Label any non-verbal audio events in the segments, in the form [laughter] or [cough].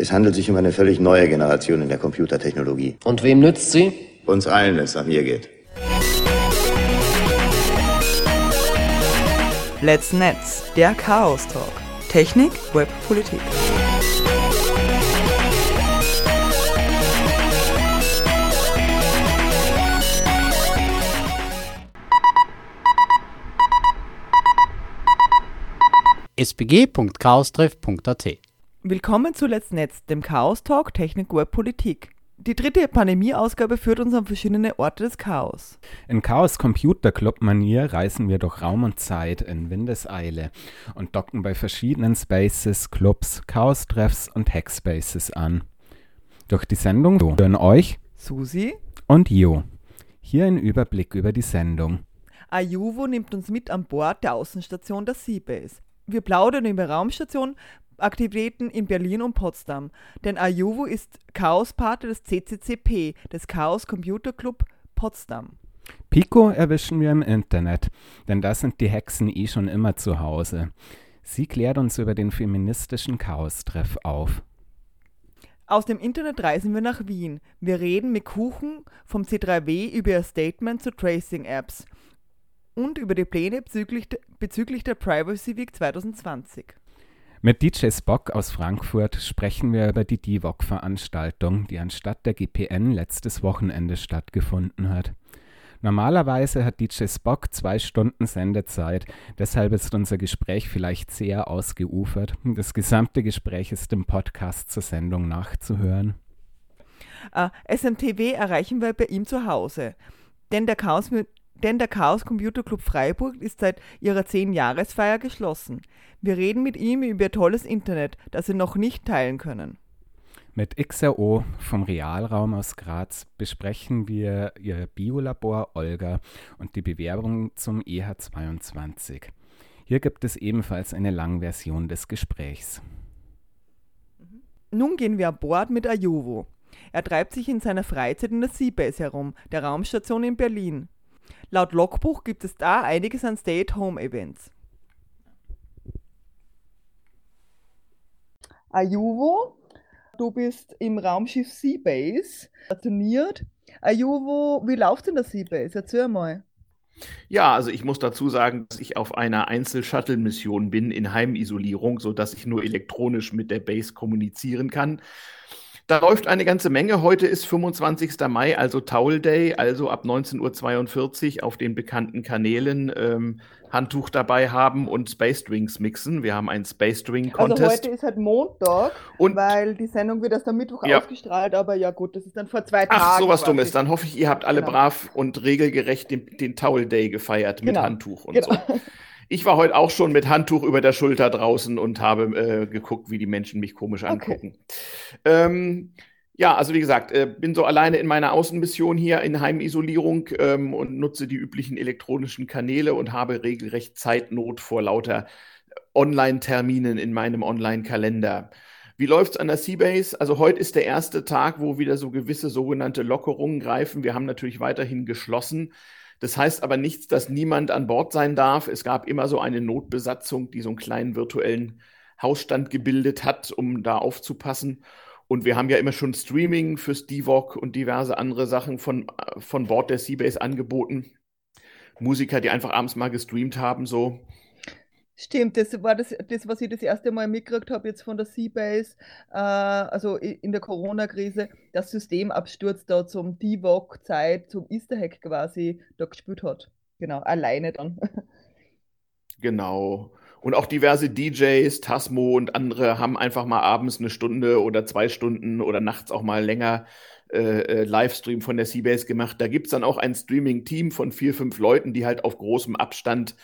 Es handelt sich um eine völlig neue Generation in der Computertechnologie. Und wem nützt sie? Uns allen, wenn es nach mir geht. Let's Netz, der Chaos Talk. Technik, Web, Politik. sbg.chaostreff.at Willkommen zu Let's Netz, dem Chaos Talk Technik, Web, Politik. Die dritte Pandemie-Ausgabe führt uns an verschiedene Orte des Chaos. In Chaos Computer Club Manier reisen wir durch Raum und Zeit in Windeseile und docken bei verschiedenen Spaces, Clubs, Chaos-Treffs und Hackspaces an. Durch die Sendung führen euch Susi und Jo. Hier ein Überblick über die Sendung. Ayuvo nimmt uns mit an Bord der Außenstation der Seabase. Wir plaudern über Raumstation, Aktivitäten in Berlin und Potsdam. Denn Ayuvo ist Chaospate des CCCP, des Chaos Computer Club Potsdam. Pico erwischen wir im Internet, denn da sind die Hexen eh schon immer zu Hause. Sie klärt uns über den feministischen Chaos-Treff auf. Aus dem Internet reisen wir nach Wien. Wir reden mit Kuchen vom C3W über ihr Statement zu Tracing-Apps und über die Pläne bezüglich, bezüglich der Privacy Week 2020. Mit DJ Spock aus Frankfurt sprechen wir über die DIVOC-Veranstaltung, die anstatt der GPN letztes Wochenende stattgefunden hat. Normalerweise hat DJ Spock zwei Stunden Sendezeit, deshalb ist unser Gespräch vielleicht sehr ausgeufert. Das gesamte Gespräch ist im Podcast zur Sendung nachzuhören. Äh, SMTW erreichen wir bei ihm zu Hause, denn der Chaos denn der Chaos Computer Club Freiburg ist seit ihrer 10-Jahresfeier geschlossen. Wir reden mit ihm über tolles Internet, das sie noch nicht teilen können. Mit XRO vom Realraum aus Graz besprechen wir ihr Biolabor Olga und die Bewerbung zum EH22. Hier gibt es ebenfalls eine Langversion des Gesprächs. Nun gehen wir an Bord mit Ayuvo. Er treibt sich in seiner Freizeit in der Seabase herum, der Raumstation in Berlin. Laut Logbuch gibt es da einiges an Stay-at-Home-Events. Ayuvo, du bist im Raumschiff Seabase stationiert. Ayuvo, wie läuft denn der Seabase? Erzähl mal. Ja, also ich muss dazu sagen, dass ich auf einer Einzel-Shuttle-Mission bin in Heimisolierung, sodass ich nur elektronisch mit der Base kommunizieren kann. Da läuft eine ganze Menge. Heute ist 25. Mai, also Taul Day, also ab 19.42 Uhr auf den bekannten Kanälen ähm, Handtuch dabei haben und Space Drinks mixen. Wir haben einen Space Drink Contest. Also heute ist halt Montag, und, weil die Sendung wird erst am Mittwoch ja. ausgestrahlt, aber ja gut, das ist dann vor zwei Tagen. Ach, sowas Dummes. Dann hoffe ich, ihr habt alle genau. brav und regelgerecht den, den Towel Day gefeiert mit genau. Handtuch und genau. so. [laughs] Ich war heute auch schon mit Handtuch über der Schulter draußen und habe äh, geguckt, wie die Menschen mich komisch angucken. Okay. Ähm, ja, also wie gesagt, äh, bin so alleine in meiner Außenmission hier in Heimisolierung ähm, und nutze die üblichen elektronischen Kanäle und habe regelrecht Zeitnot vor lauter Online-Terminen in meinem Online-Kalender. Wie läuft es an der Seabase? Also heute ist der erste Tag, wo wieder so gewisse sogenannte Lockerungen greifen. Wir haben natürlich weiterhin geschlossen. Das heißt aber nichts, dass niemand an Bord sein darf. Es gab immer so eine Notbesatzung, die so einen kleinen virtuellen Hausstand gebildet hat, um da aufzupassen. Und wir haben ja immer schon Streaming fürs DIVOC und diverse andere Sachen von, von Bord der Seabase angeboten. Musiker, die einfach abends mal gestreamt haben, so. Stimmt, das war das, das, was ich das erste Mal mitgekriegt habe jetzt von der Seabase, äh, also in der Corona-Krise, das Systemabsturz da zum DVOG-Zeit, zum Easter Hack quasi da gespielt hat. Genau, alleine dann. [laughs] Genau. Und auch diverse DJs, Tasmo und andere haben einfach mal abends eine Stunde oder zwei Stunden oder nachts auch mal länger äh, äh Livestream von der Seabase gemacht. Da gibt es dann auch ein Streaming-Team von vier, fünf Leuten, die halt auf großem Abstand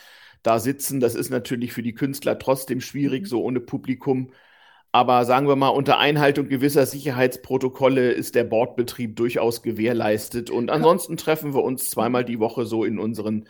da sitzen. Das ist natürlich für die Künstler trotzdem schwierig, mhm. so ohne Publikum. Aber sagen wir mal, unter Einhaltung gewisser Sicherheitsprotokolle ist der Bordbetrieb durchaus gewährleistet. Und ansonsten treffen wir uns zweimal die Woche so in unseren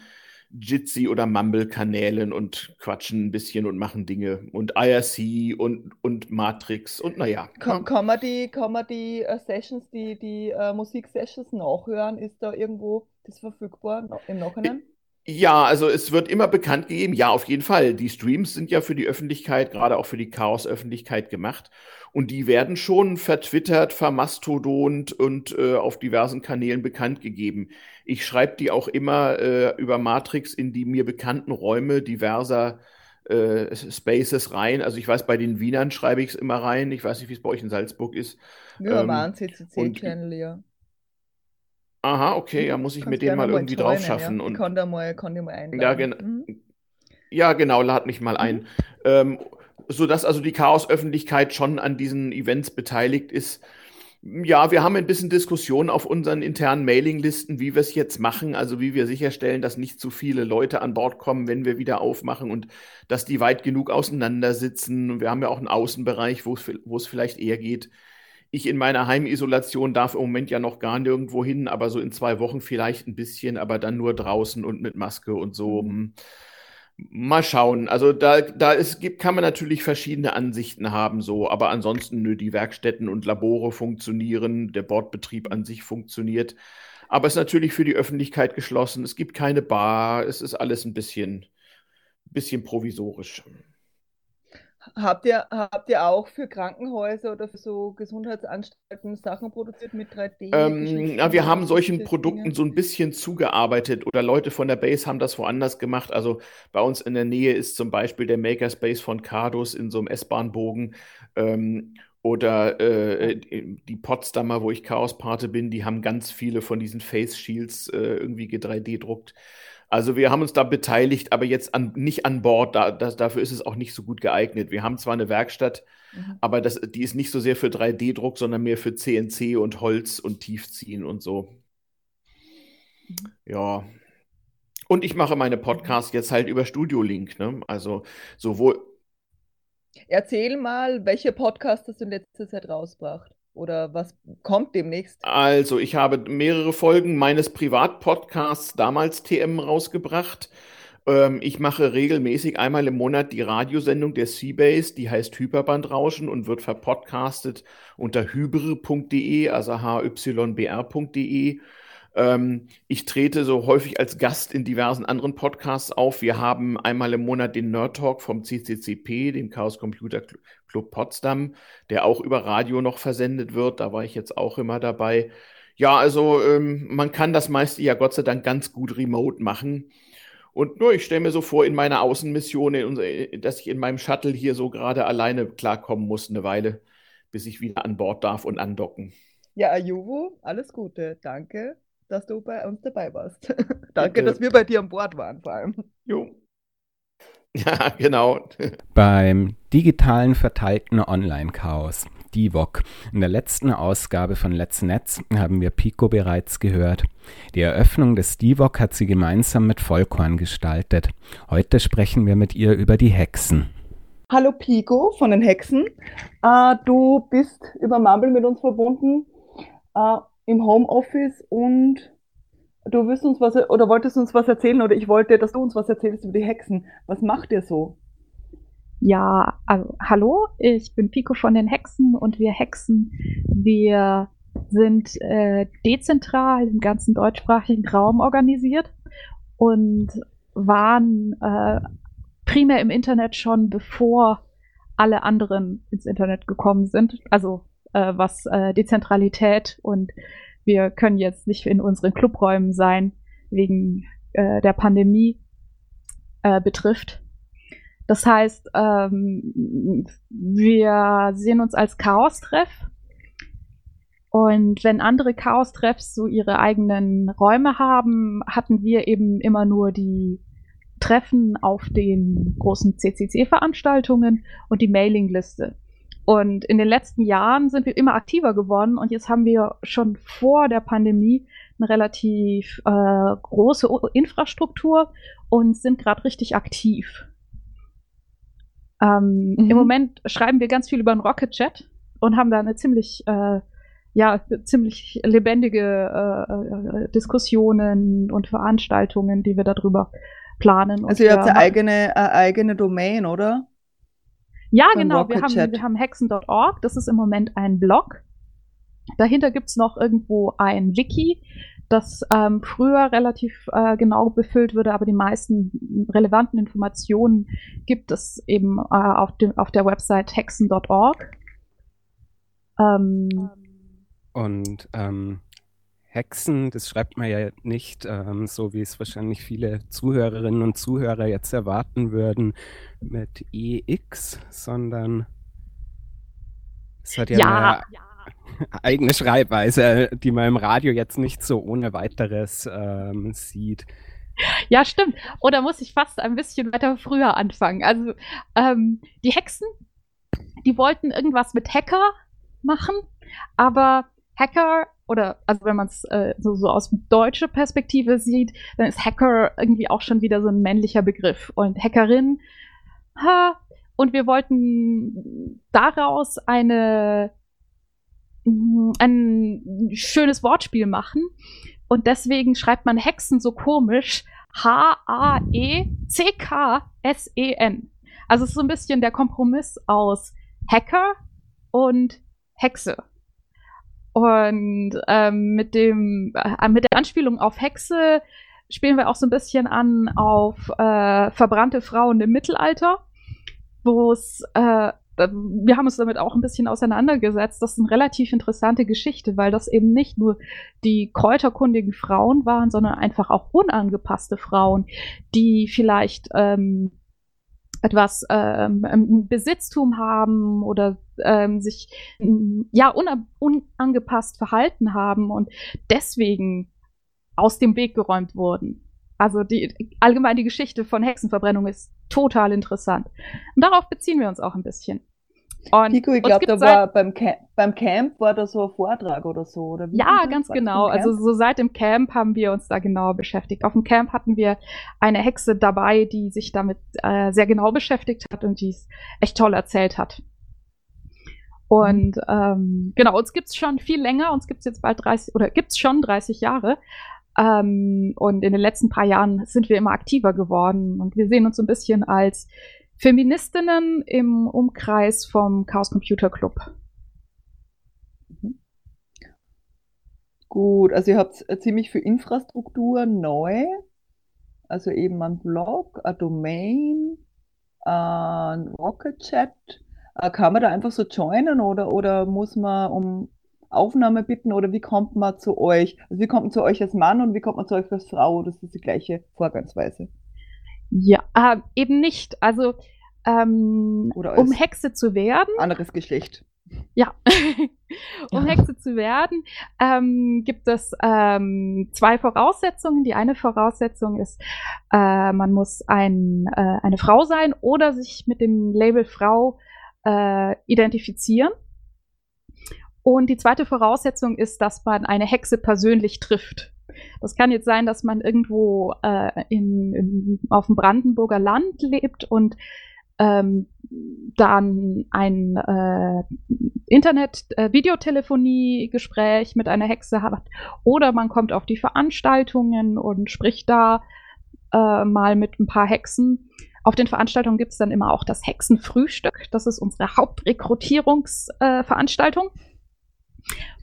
Jitsi oder Mumble-Kanälen und quatschen ein bisschen und machen Dinge. Und IRC und, und Matrix und naja. Kann, kann man die, kann man die uh, Sessions, die, die uh, Musiksessions nachhören? Ist da irgendwo das verfügbar im Nachhinein? Ja, also es wird immer bekannt gegeben, ja, auf jeden Fall. Die Streams sind ja für die Öffentlichkeit, gerade auch für die Chaos-Öffentlichkeit gemacht. Und die werden schon vertwittert, vermastodont und äh, auf diversen Kanälen bekannt gegeben. Ich schreibe die auch immer äh, über Matrix in die mir bekannten Räume diverser äh, Spaces rein. Also ich weiß, bei den Wienern schreibe ich es immer rein. Ich weiß nicht, wie es bei euch in Salzburg ist. Ja, ähm, mal CCC-Channel, ja. Aha, okay, ja, muss ich mir den mal irgendwie drauf schaffen. Ja. Und, kann da mal, kann mal einladen. Ja, gen mhm. ja, genau, lad mich mal ein. Mhm. Ähm, sodass also die Chaos-Öffentlichkeit schon an diesen Events beteiligt ist. Ja, wir haben ein bisschen Diskussion auf unseren internen Mailinglisten, wie wir es jetzt machen, also wie wir sicherstellen, dass nicht zu viele Leute an Bord kommen, wenn wir wieder aufmachen und dass die weit genug auseinandersitzen. Wir haben ja auch einen Außenbereich, wo es vielleicht eher geht. Ich in meiner Heimisolation darf im Moment ja noch gar nirgendwo hin, aber so in zwei Wochen vielleicht ein bisschen, aber dann nur draußen und mit Maske und so. Mhm. Hm. Mal schauen. Also da, da es gibt, kann man natürlich verschiedene Ansichten haben, so, aber ansonsten, nö, die Werkstätten und Labore funktionieren, der Bordbetrieb an sich funktioniert. Aber es ist natürlich für die Öffentlichkeit geschlossen. Es gibt keine Bar, es ist alles ein bisschen, bisschen provisorisch. Habt ihr, habt ihr auch für Krankenhäuser oder für so Gesundheitsanstalten Sachen produziert mit 3D? Ähm, ja, wir haben solchen Produkten Dinge? so ein bisschen zugearbeitet oder Leute von der Base haben das woanders gemacht. Also bei uns in der Nähe ist zum Beispiel der Makerspace von Cardus in so einem S-Bahn-Bogen. Ähm, oder äh, die Potsdamer, wo ich Chaospate bin, die haben ganz viele von diesen Face Shields äh, irgendwie 3D-druckt. Also wir haben uns da beteiligt, aber jetzt an, nicht an Bord. Da, das, dafür ist es auch nicht so gut geeignet. Wir haben zwar eine Werkstatt, mhm. aber das, die ist nicht so sehr für 3D-Druck, sondern mehr für CNC und Holz und Tiefziehen und so. Mhm. Ja. Und ich mache meine Podcasts jetzt halt über Studio Link. Ne? Also sowohl. Erzähl mal, welche Podcasts du in letzter Zeit rausgebracht? Oder was kommt demnächst? Also, ich habe mehrere Folgen meines Privatpodcasts damals TM rausgebracht. Ähm, ich mache regelmäßig einmal im Monat die Radiosendung der Seabase, die heißt Hyperbandrauschen und wird verpodcastet unter hybre.de, also hybr.de. Ähm, ich trete so häufig als Gast in diversen anderen Podcasts auf. Wir haben einmal im Monat den Nerd Talk vom CCCP, dem Chaos Computer Club Potsdam, der auch über Radio noch versendet wird. Da war ich jetzt auch immer dabei. Ja, also ähm, man kann das meiste ja Gott sei Dank ganz gut remote machen. Und nur, ich stelle mir so vor, in meiner Außenmission, in, dass ich in meinem Shuttle hier so gerade alleine klarkommen muss, eine Weile, bis ich wieder an Bord darf und andocken. Ja, Ajuvo, alles Gute. Danke dass du bei uns dabei warst. [laughs] Danke, dass wir bei dir an Bord waren, vor allem. Jo. [laughs] Ja, genau. [laughs] Beim digitalen verteilten Online-Chaos, DIVOC. In der letzten Ausgabe von Let's Netz haben wir Pico bereits gehört. Die Eröffnung des DIVOC hat sie gemeinsam mit Vollkorn gestaltet. Heute sprechen wir mit ihr über die Hexen. Hallo Pico von den Hexen. Uh, du bist über Mumble mit uns verbunden. Uh, im Homeoffice und du wirst uns was oder wolltest uns was erzählen oder ich wollte, dass du uns was erzählst über die Hexen. Was macht ihr so? Ja, also hallo, ich bin Pico von den Hexen und wir Hexen, wir sind äh, dezentral im ganzen deutschsprachigen Raum organisiert und waren äh, primär im Internet schon bevor alle anderen ins Internet gekommen sind. Also äh, was äh, Dezentralität und wir können jetzt nicht in unseren Clubräumen sein wegen äh, der Pandemie äh, betrifft. Das heißt, ähm, wir sehen uns als Chaos-Treff. Und wenn andere Chaos-Treffs so ihre eigenen Räume haben, hatten wir eben immer nur die Treffen auf den großen CCC-Veranstaltungen und die Mailingliste. Und in den letzten Jahren sind wir immer aktiver geworden und jetzt haben wir schon vor der Pandemie eine relativ äh, große Infrastruktur und sind gerade richtig aktiv. Ähm, mhm. Im Moment schreiben wir ganz viel über den Rocket Chat und haben da eine ziemlich, äh, ja, ziemlich lebendige äh, äh Diskussionen und Veranstaltungen, die wir darüber planen. Also ihr habt eine eigene, eine eigene Domain, oder? Ja, genau. Wir haben, wir haben hexen.org. Das ist im Moment ein Blog. Dahinter gibt es noch irgendwo ein Wiki. das ähm, früher relativ äh, genau befüllt würde, aber die meisten relevanten Informationen gibt es eben äh, auf, dem, auf der Website hexen.org. Ähm, und ähm, Hexen, das schreibt man ja nicht, ähm, so wie es wahrscheinlich viele Zuhörerinnen und Zuhörer jetzt erwarten würden, mit EX, sondern es hat ja, ja, eine ja. eigene Schreibweise, die man im Radio jetzt nicht so ohne weiteres ähm, sieht. Ja, stimmt. Oder muss ich fast ein bisschen weiter früher anfangen? Also ähm, die Hexen, die wollten irgendwas mit Hacker machen, aber Hacker oder also wenn man es äh, so, so aus deutscher Perspektive sieht, dann ist Hacker irgendwie auch schon wieder so ein männlicher Begriff. Und Hackerin, ha, und wir wollten daraus eine, mm, ein schönes Wortspiel machen. Und deswegen schreibt man Hexen so komisch. H-A-E-C-K-S-E-N. Also es ist so ein bisschen der Kompromiss aus Hacker und Hexe. Und ähm, mit, dem, äh, mit der Anspielung auf Hexe spielen wir auch so ein bisschen an auf äh, verbrannte Frauen im Mittelalter, wo es, äh, wir haben uns damit auch ein bisschen auseinandergesetzt. Das ist eine relativ interessante Geschichte, weil das eben nicht nur die kräuterkundigen Frauen waren, sondern einfach auch unangepasste Frauen, die vielleicht ähm, etwas ähm, Besitztum haben oder ähm, sich ja unangepasst verhalten haben und deswegen aus dem Weg geräumt wurden. Also die allgemein die Geschichte von Hexenverbrennung ist total interessant. Und darauf beziehen wir uns auch ein bisschen. Und Pico, ich glaube, da war beim Camp, beim Camp war da so ein Vortrag oder so, oder wie? Ja, ganz genau. Also so seit dem Camp haben wir uns da genauer beschäftigt. Auf dem Camp hatten wir eine Hexe dabei, die sich damit äh, sehr genau beschäftigt hat und die es echt toll erzählt hat. Und ähm, genau, uns gibt's schon viel länger, uns gibt's jetzt bald 30 oder gibt's schon 30 Jahre. Ähm, und in den letzten paar Jahren sind wir immer aktiver geworden und wir sehen uns so ein bisschen als Feministinnen im Umkreis vom Chaos Computer Club. Gut, also ihr habt ziemlich viel Infrastruktur neu, also eben ein Blog, ein Domain, ein Rocket Chat. Äh, kann man da einfach so joinen oder, oder muss man um Aufnahme bitten oder wie kommt man zu euch? Also wie kommt man zu euch als Mann und wie kommt man zu euch als Frau? Das ist die gleiche Vorgangsweise. Ja, äh, eben nicht. Also ähm, um Hexe zu werden. Anderes Geschlecht. Ja, [laughs] um ja. Hexe zu werden, ähm, gibt es ähm, zwei Voraussetzungen. Die eine Voraussetzung ist, äh, man muss ein, äh, eine Frau sein oder sich mit dem Label Frau äh, identifizieren. Und die zweite Voraussetzung ist, dass man eine Hexe persönlich trifft. Das kann jetzt sein, dass man irgendwo äh, in, in, auf dem Brandenburger Land lebt und ähm, dann ein äh, Internet-Videotelefonie-Gespräch äh, mit einer Hexe hat. Oder man kommt auf die Veranstaltungen und spricht da äh, mal mit ein paar Hexen. Auf den Veranstaltungen gibt es dann immer auch das Hexenfrühstück. Das ist unsere Hauptrekrutierungsveranstaltung. Äh,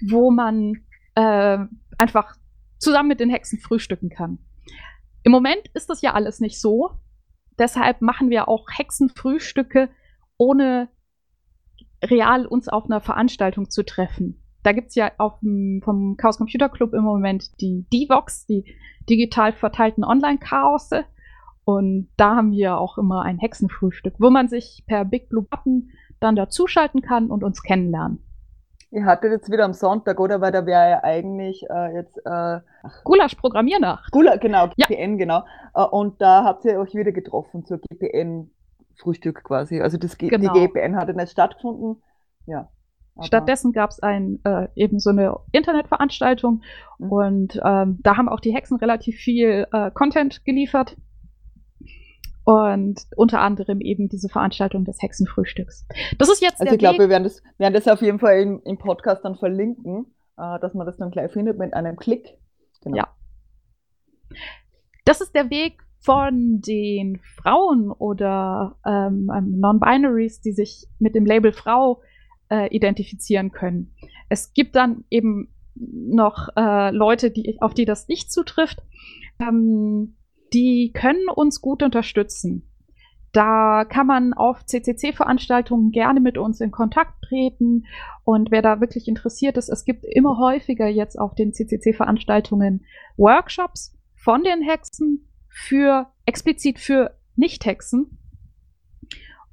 wo man äh, einfach zusammen mit den Hexen frühstücken kann. Im Moment ist das ja alles nicht so. Deshalb machen wir auch Hexenfrühstücke, ohne real uns auf einer Veranstaltung zu treffen. Da gibt es ja auf vom Chaos Computer Club im Moment die Divox, die digital verteilten Online-Chaose. Und da haben wir auch immer ein Hexenfrühstück, wo man sich per Big Blue Button dann dazuschalten kann und uns kennenlernen. Ihr hattet jetzt wieder am Sonntag, oder? Weil da wäre ja eigentlich äh, jetzt. Äh, Gulasch Programmiernacht. Gulasch, genau, GPN, ja. genau. Äh, und da habt ihr euch wieder getroffen zur GPN-Frühstück quasi. Also das, genau. die GPN hatte nicht stattgefunden. Ja. Stattdessen gab es ein, äh, eben so eine Internetveranstaltung mhm. und ähm, da haben auch die Hexen relativ viel äh, Content geliefert. Und unter anderem eben diese Veranstaltung des Hexenfrühstücks. Das ist jetzt. Also ich glaube, wir werden das, werden das auf jeden Fall im, im Podcast dann verlinken, äh, dass man das dann gleich findet mit einem Klick. Genau. Ja. Das ist der Weg von den Frauen oder ähm, ähm, Non-Binaries, die sich mit dem Label Frau äh, identifizieren können. Es gibt dann eben noch äh, Leute, die, auf die das nicht zutrifft. Ähm, die können uns gut unterstützen. Da kann man auf CCC-Veranstaltungen gerne mit uns in Kontakt treten. Und wer da wirklich interessiert ist, es gibt immer häufiger jetzt auf den CCC-Veranstaltungen Workshops von den Hexen für explizit für Nicht-Hexen.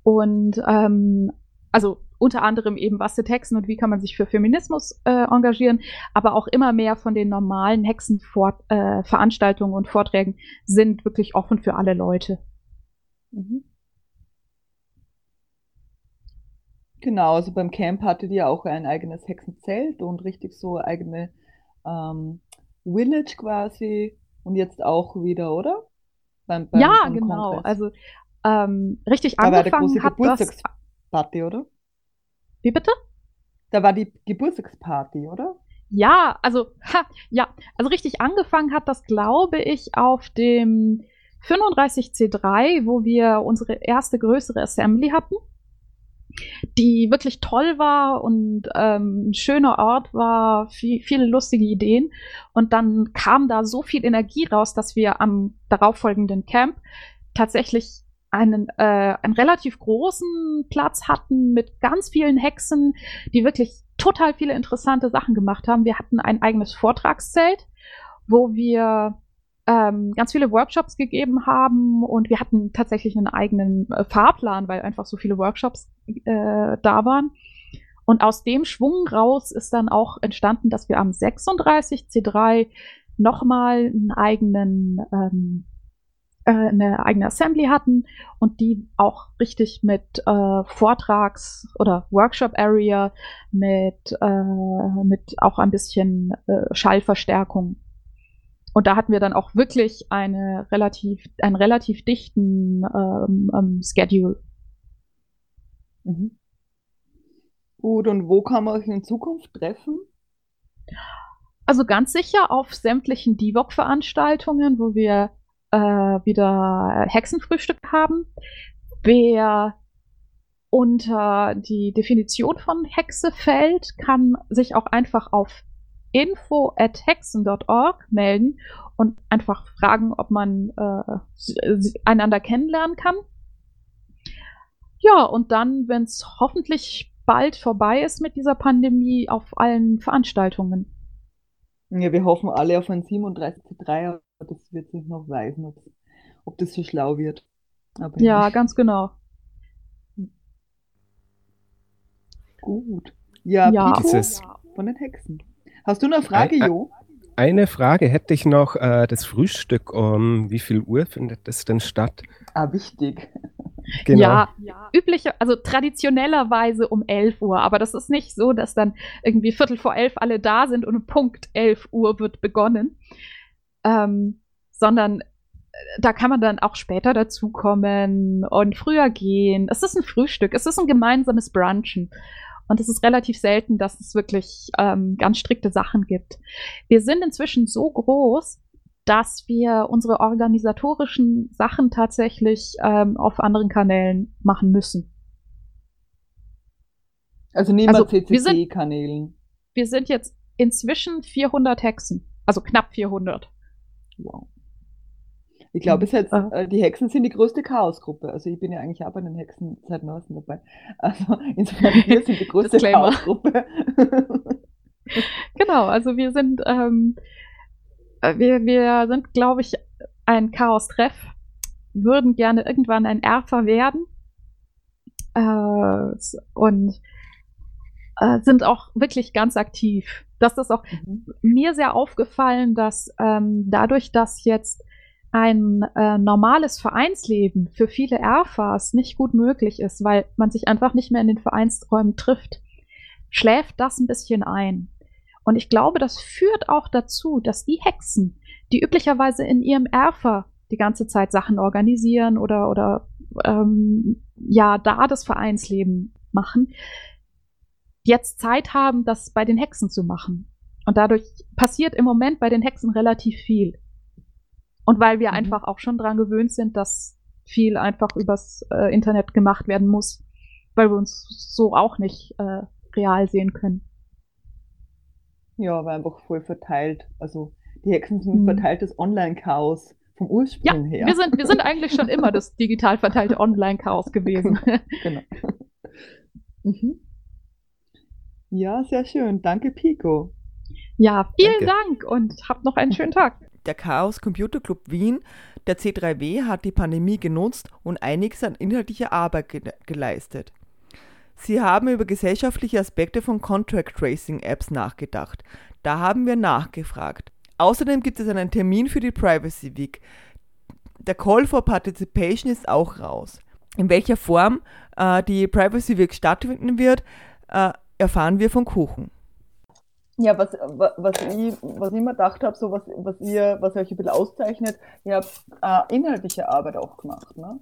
Und ähm, also unter anderem eben was sind Hexen und wie kann man sich für Feminismus äh, engagieren, aber auch immer mehr von den normalen Hexenveranstaltungen äh, und Vorträgen sind wirklich offen für alle Leute. Mhm. Genau, also beim Camp hattet ihr auch ein eigenes Hexenzelt und richtig so eigene ähm, Village quasi und jetzt auch wieder, oder? Beim, beim, ja, genau. Kongress. Also ähm, richtig da angefangen war hat das. Party, oder? Wie bitte? Da war die Geburtstagsparty, oder? Ja, also ha, ja, also richtig angefangen hat das, glaube ich, auf dem 35C3, wo wir unsere erste größere Assembly hatten die wirklich toll war und ähm, ein schöner Ort war, viel, viele lustige Ideen. Und dann kam da so viel Energie raus, dass wir am darauffolgenden Camp tatsächlich einen, äh, einen relativ großen Platz hatten mit ganz vielen Hexen, die wirklich total viele interessante Sachen gemacht haben. Wir hatten ein eigenes Vortragszelt, wo wir ähm, ganz viele Workshops gegeben haben und wir hatten tatsächlich einen eigenen äh, Fahrplan, weil einfach so viele Workshops äh, da waren. Und aus dem Schwung raus ist dann auch entstanden, dass wir am 36 C3 nochmal einen eigenen ähm, äh, eine eigene Assembly hatten und die auch richtig mit äh, Vortrags- oder Workshop-Area mit, äh, mit auch ein bisschen äh, Schallverstärkung und da hatten wir dann auch wirklich eine relativ, einen relativ dichten ähm, ähm, Schedule. Mhm. Gut, und wo kann man euch in Zukunft treffen? Also ganz sicher auf sämtlichen DIVOC-Veranstaltungen, wo wir äh, wieder Hexenfrühstück haben. Wer unter die Definition von Hexe fällt, kann sich auch einfach auf info at hexen.org melden und einfach fragen, ob man äh, einander kennenlernen kann. Ja, und dann, wenn es hoffentlich bald vorbei ist mit dieser Pandemie, auf allen Veranstaltungen. Ja, wir hoffen alle auf ein 37.3, aber das wird sich noch weisen, ob, ob das so schlau wird. Aber ja, nicht. ganz genau. Gut. Ja, ja. Pico von den Hexen. Hast du eine Frage, Jo? Eine Frage hätte ich noch. Äh, das Frühstück, um wie viel Uhr findet das denn statt? Ah, wichtig. Genau. Ja, ja, übliche, also traditionellerweise um 11 Uhr, aber das ist nicht so, dass dann irgendwie Viertel vor elf alle da sind und um Punkt 11 Uhr wird begonnen, ähm, sondern äh, da kann man dann auch später dazukommen und früher gehen. Es ist ein Frühstück, es ist ein gemeinsames Brunchen. Und es ist relativ selten, dass es wirklich ähm, ganz strikte Sachen gibt. Wir sind inzwischen so groß, dass wir unsere organisatorischen Sachen tatsächlich ähm, auf anderen Kanälen machen müssen. Also neben also, CCC-Kanälen. Wir, wir sind jetzt inzwischen 400 Hexen, also knapp 400. Wow. Ich glaube, es jetzt, äh, die Hexen sind die größte Chaosgruppe. Also ich bin ja eigentlich auch bei den Hexen seit neuestem dabei. Also [laughs] insofern, wir sind die [laughs] größte Chaosgruppe. [laughs] genau, also wir sind, ähm, äh, wir, wir sind, glaube ich, ein Chaos-Treff, würden gerne irgendwann ein Erfer werden. Äh, und äh, sind auch wirklich ganz aktiv. Das ist auch mhm. mir sehr aufgefallen, dass ähm, dadurch, dass jetzt ein äh, normales Vereinsleben für viele Erfas nicht gut möglich ist, weil man sich einfach nicht mehr in den Vereinsräumen trifft, schläft das ein bisschen ein. Und ich glaube, das führt auch dazu, dass die Hexen, die üblicherweise in ihrem Erfa die ganze Zeit Sachen organisieren oder, oder ähm, ja, da das Vereinsleben machen, jetzt Zeit haben, das bei den Hexen zu machen. Und dadurch passiert im Moment bei den Hexen relativ viel. Und weil wir mhm. einfach auch schon dran gewöhnt sind, dass viel einfach übers äh, Internet gemacht werden muss, weil wir uns so auch nicht äh, real sehen können. Jahr war einfach voll verteilt. Also die Hexen sind mhm. verteiltes Online-Chaos vom Ursprung ja, her. Wir sind, wir sind eigentlich schon [laughs] immer das digital verteilte Online-Chaos gewesen. genau. [laughs] [laughs] Mhm. Ja, sehr schön. Danke, Pico. Ja, vielen Danke. Dank und habt noch einen schönen Tag. Der Chaos Computer Club Wien, der C3W, hat die Pandemie genutzt und einiges an inhaltlicher Arbeit ge geleistet. Sie haben über gesellschaftliche Aspekte von Contract Tracing Apps nachgedacht. Da haben wir nachgefragt. Außerdem gibt es einen Termin für die Privacy Week. Der Call for Participation ist auch raus. In welcher Form äh, die Privacy Week stattfinden wird, äh, erfahren wir von Kuchen. Ja, was, was, ich, was ich mir gedacht habe, so was, was, ihr, was euch ein bisschen auszeichnet, ihr habt äh, inhaltliche Arbeit auch gemacht. Ne?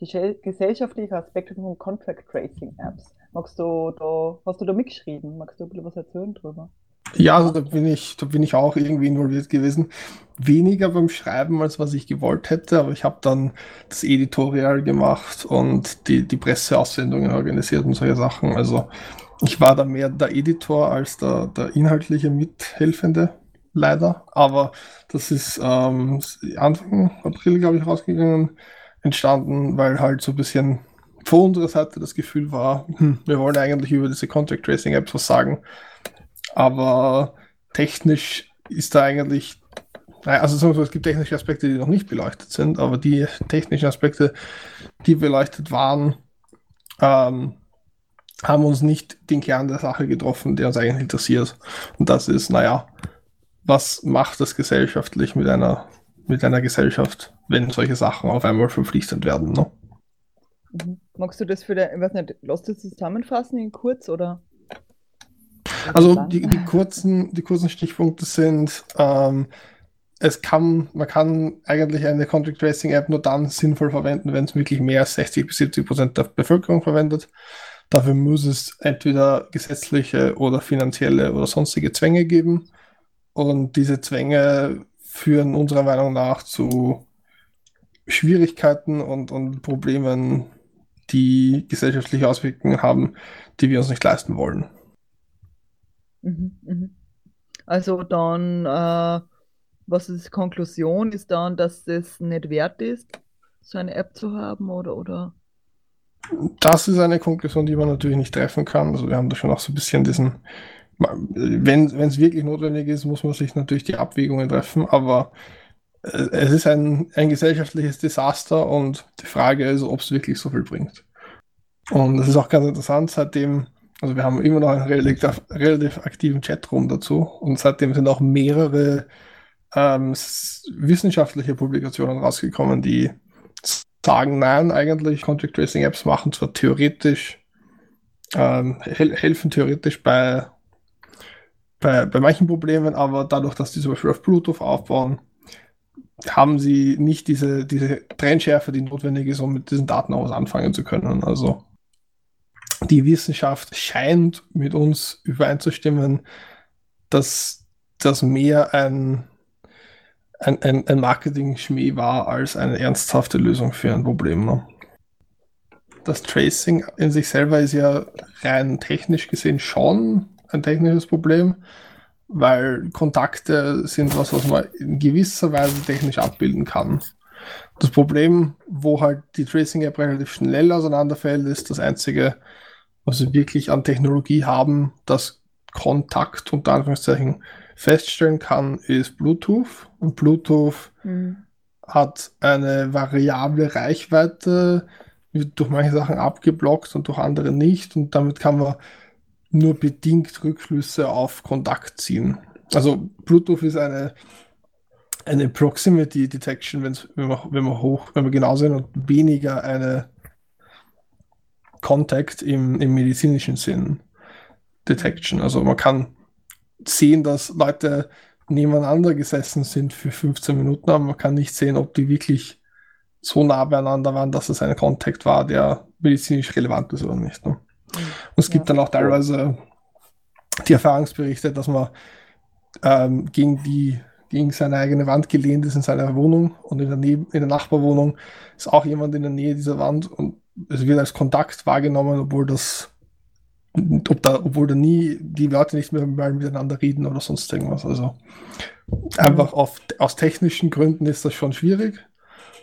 Die gesellschaftlichen Aspekte von Contract Tracing Apps. Magst du da, hast du da mitgeschrieben? Magst du ein bisschen was erzählen drüber? Ja, also da bin ich, da bin ich auch irgendwie involviert gewesen. Weniger beim Schreiben, als was ich gewollt hätte, aber ich habe dann das Editorial gemacht und die, die Presseaussendungen organisiert und solche Sachen. Also ich war da mehr der Editor als der, der inhaltliche Mithelfende, leider. Aber das ist ähm, Anfang April, glaube ich, rausgegangen, entstanden, weil halt so ein bisschen von unserer Seite das Gefühl war, hm, wir wollen eigentlich über diese Contact Tracing Apps was sagen. Aber technisch ist da eigentlich, also es gibt technische Aspekte, die noch nicht beleuchtet sind, aber die technischen Aspekte, die beleuchtet waren, ähm, haben uns nicht den Kern der Sache getroffen, der uns eigentlich interessiert. Und das ist, naja, was macht das gesellschaftlich mit einer, mit einer Gesellschaft, wenn solche Sachen auf einmal verpflichtend werden? Ne? Mhm. Magst du das für den, ich weiß nicht, lass das zusammenfassen in kurz oder? Also die, die, kurzen, die kurzen Stichpunkte sind, ähm, es kann, man kann eigentlich eine Contact Tracing App nur dann sinnvoll verwenden, wenn es wirklich mehr als 60 bis 70 Prozent der Bevölkerung verwendet. Dafür muss es entweder gesetzliche oder finanzielle oder sonstige Zwänge geben. Und diese Zwänge führen unserer Meinung nach zu Schwierigkeiten und, und Problemen, die gesellschaftliche Auswirkungen haben, die wir uns nicht leisten wollen. Mhm, mhm. Also dann, äh, was ist die Konklusion? Ist dann, dass das nicht wert ist, so eine App zu haben oder, oder? Das ist eine Konklusion, die man natürlich nicht treffen kann. Also wir haben da schon auch so ein bisschen diesen, wenn es wirklich notwendig ist, muss man sich natürlich die Abwägungen treffen, aber äh, es ist ein, ein gesellschaftliches Desaster und die Frage ist, ob es wirklich so viel bringt. Und das ist auch ganz interessant, seitdem, also wir haben immer noch einen relativ, relativ aktiven Chatroom dazu und seitdem sind auch mehrere ähm, wissenschaftliche Publikationen rausgekommen, die sagen, nein, eigentlich Contact Tracing Apps machen zwar theoretisch, ähm, hel helfen theoretisch bei, bei, bei manchen Problemen, aber dadurch, dass die zum Beispiel auf Bluetooth aufbauen, haben sie nicht diese, diese Trennschärfe, die notwendig ist, um mit diesen Daten auch was anfangen zu können. Also die Wissenschaft scheint mit uns übereinzustimmen, dass das mehr ein ein, ein, ein Marketing-Schmäh war als eine ernsthafte Lösung für ein Problem. Ne? Das Tracing in sich selber ist ja rein technisch gesehen schon ein technisches Problem, weil Kontakte sind was, was man in gewisser Weise technisch abbilden kann. Das Problem, wo halt die Tracing-App relativ schnell auseinanderfällt, ist das einzige, was wir wirklich an Technologie haben, das Kontakt unter Anführungszeichen feststellen kann, ist Bluetooth. Und Bluetooth mhm. hat eine variable Reichweite, wird durch manche Sachen abgeblockt und durch andere nicht. Und damit kann man nur bedingt Rückschlüsse auf Kontakt ziehen. Also Bluetooth ist eine, eine Proximity Detection, wenn, man, wenn man hoch, wenn wir genau sind und weniger eine Contact im, im medizinischen Sinn Detection. Also man kann sehen, dass Leute nebeneinander gesessen sind für 15 Minuten, aber man kann nicht sehen, ob die wirklich so nah beieinander waren, dass es ein Kontakt war, der medizinisch relevant ist oder nicht. Ne? Und es gibt ja. dann auch teilweise die Erfahrungsberichte, dass man ähm, gegen die gegen seine eigene Wand gelehnt ist in seiner Wohnung und in der, Neben in der Nachbarwohnung ist auch jemand in der Nähe dieser Wand und es wird als Kontakt wahrgenommen, obwohl das ob da, obwohl da nie die Leute nicht mehr miteinander reden oder sonst irgendwas. Also einfach auf, aus technischen Gründen ist das schon schwierig.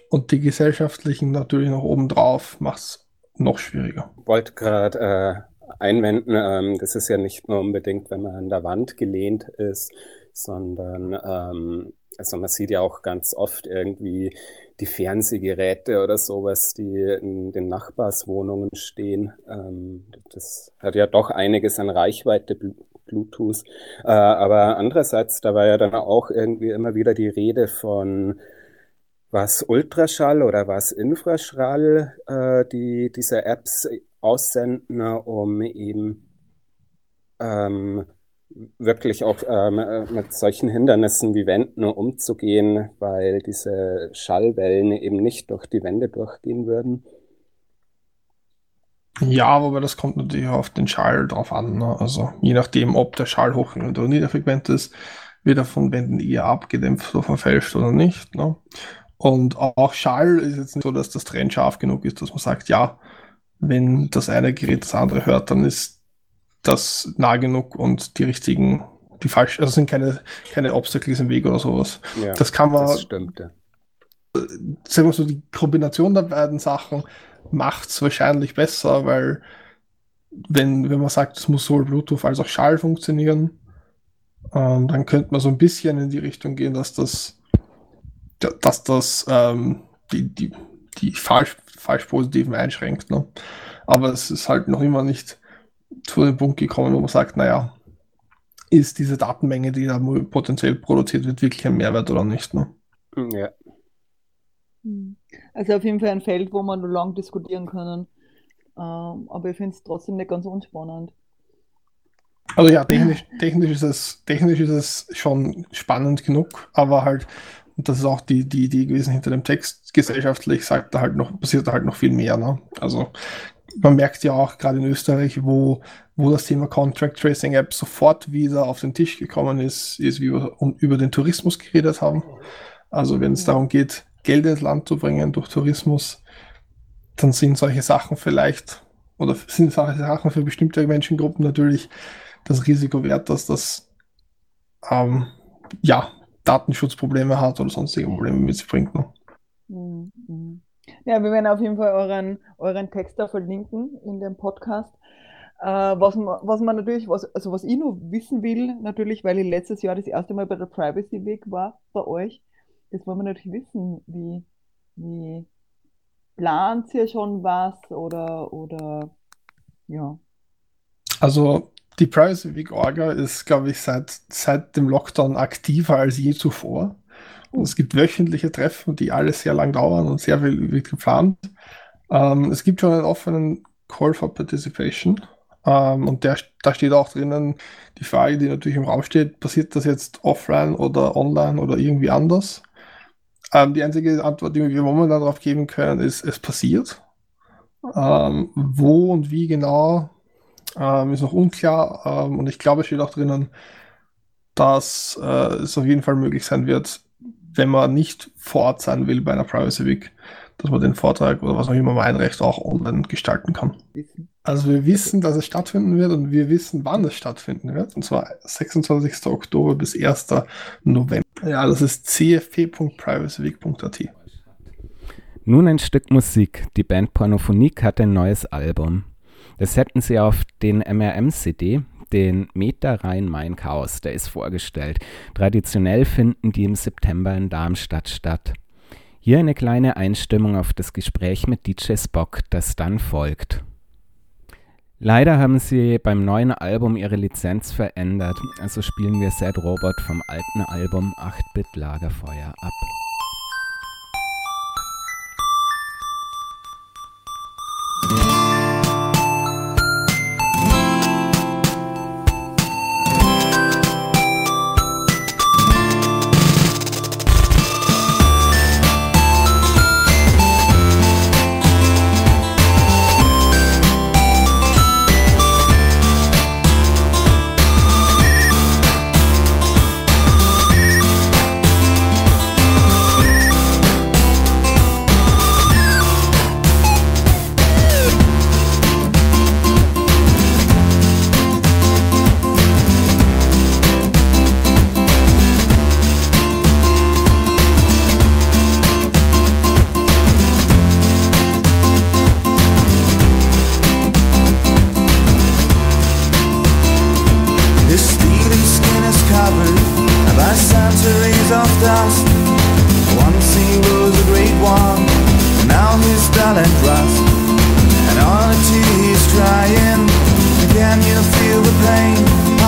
Und die gesellschaftlichen natürlich noch obendrauf macht es noch schwieriger. Ich wollte gerade äh, einwenden, ähm, das ist ja nicht nur unbedingt, wenn man an der Wand gelehnt ist, sondern ähm, also man sieht ja auch ganz oft irgendwie die Fernsehgeräte oder sowas, die in den Nachbarswohnungen stehen. Ähm, das hat ja doch einiges an Reichweite, Bluetooth. Äh, aber andererseits, da war ja dann auch irgendwie immer wieder die Rede von was Ultraschall oder was Infraschall, äh, die diese Apps aussenden, um eben ähm, wirklich auch ähm, äh, mit solchen Hindernissen wie Wänden umzugehen, weil diese Schallwellen eben nicht durch die Wände durchgehen würden. Ja, aber das kommt natürlich auf den Schall drauf an. Ne? Also je nachdem, ob der Schall hoch oder niederfrequent ist, wird er von Wänden eher abgedämpft oder verfälscht oder nicht. Ne? Und auch Schall ist jetzt nicht so, dass das Trend scharf genug ist, dass man sagt, ja, wenn das eine Gerät das andere hört, dann ist das nah genug und die richtigen, die falsch, also sind keine, keine Obstacles im Weg oder sowas. Ja, das kann man. Das stimmt, ja. Sagen wir so, die Kombination der beiden Sachen macht es wahrscheinlich besser, weil wenn, wenn man sagt, es muss sowohl Bluetooth als auch Schall funktionieren, ähm, dann könnte man so ein bisschen in die Richtung gehen, dass das, dass das ähm, die, die, die falsch, falsch positiven einschränkt. Ne? Aber es ist halt noch immer nicht zu dem Punkt gekommen, wo man sagt, naja, ist diese Datenmenge, die da potenziell produziert wird, wirklich ein Mehrwert oder nicht? Ne? Ja. Also auf jeden Fall ein Feld, wo man nur lang diskutieren können. Ähm, aber ich finde es trotzdem nicht ganz unspannend. Also ja, technisch, technisch, ist es, technisch ist es schon spannend genug, aber halt, und das ist auch die, die Idee gewesen hinter dem Text, gesellschaftlich sagt da halt noch, passiert da halt noch viel mehr. Ne? Also man merkt ja auch gerade in Österreich, wo, wo das Thema Contract Tracing App sofort wieder auf den Tisch gekommen ist, ist wie wir über den Tourismus geredet haben. Also wenn es darum geht, Geld ins Land zu bringen durch Tourismus, dann sind solche Sachen vielleicht oder sind solche Sachen für bestimmte Menschengruppen natürlich das Risiko wert, dass das ähm, ja Datenschutzprobleme hat oder sonstige Probleme mit sich bringt. Ne? Mhm. Ja, wir werden auf jeden Fall euren, euren Text da verlinken in dem Podcast. Äh, was, was man natürlich, was, also was ich nur wissen will, natürlich, weil ich letztes Jahr das erste Mal bei der Privacy Week war bei euch, das wollen wir natürlich wissen, wie, wie plant ihr schon was oder, oder ja. Also die Privacy Week Orga ist, glaube ich, seit, seit dem Lockdown aktiver als je zuvor. Es gibt wöchentliche Treffen, die alle sehr lang dauern und sehr viel wird geplant. Ähm, es gibt schon einen offenen Call for Participation. Ähm, und der, da steht auch drinnen die Frage, die natürlich im Raum steht, passiert das jetzt offline oder online oder irgendwie anders? Ähm, die einzige Antwort, die wir momentan darauf geben können, ist, es passiert. Ähm, wo und wie genau ähm, ist noch unklar. Ähm, und ich glaube, es steht auch drinnen, dass äh, es auf jeden Fall möglich sein wird, wenn man nicht vor Ort sein will bei einer Privacy Week, dass man den Vortrag oder was auch immer man einreicht auch online gestalten kann. Also wir wissen, dass es stattfinden wird und wir wissen, wann es stattfinden wird. Und zwar 26. Oktober bis 1. November. Ja, das ist cfp.privacyweek.at. Nun ein Stück Musik. Die Band Pornophonik hat ein neues Album. Das hätten sie auf den MRM-CD den Meter Rhein-Main-Chaos, der ist vorgestellt. Traditionell finden die im September in Darmstadt statt. Hier eine kleine Einstimmung auf das Gespräch mit DJ Spock, das dann folgt. Leider haben sie beim neuen Album ihre Lizenz verändert, also spielen wir Sad Robot vom alten Album 8-Bit Lagerfeuer ab. Dull and. And honestly, he's trying. Can you feel the pain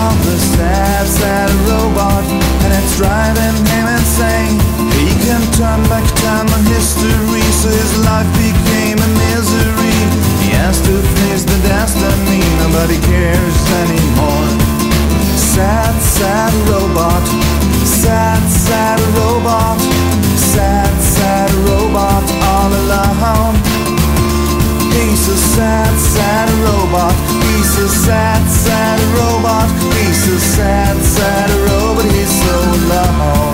of the sad, sad robot? And it's driving him insane. He can turn back time on history, so his life became a misery. He has to face the destiny, nobody cares anymore. Sad, sad robot. Sad, sad robot. Sad, sad robot all alone. He's a sad, sad robot. He's a sad, sad robot. He's a sad, sad robot. He's so alone.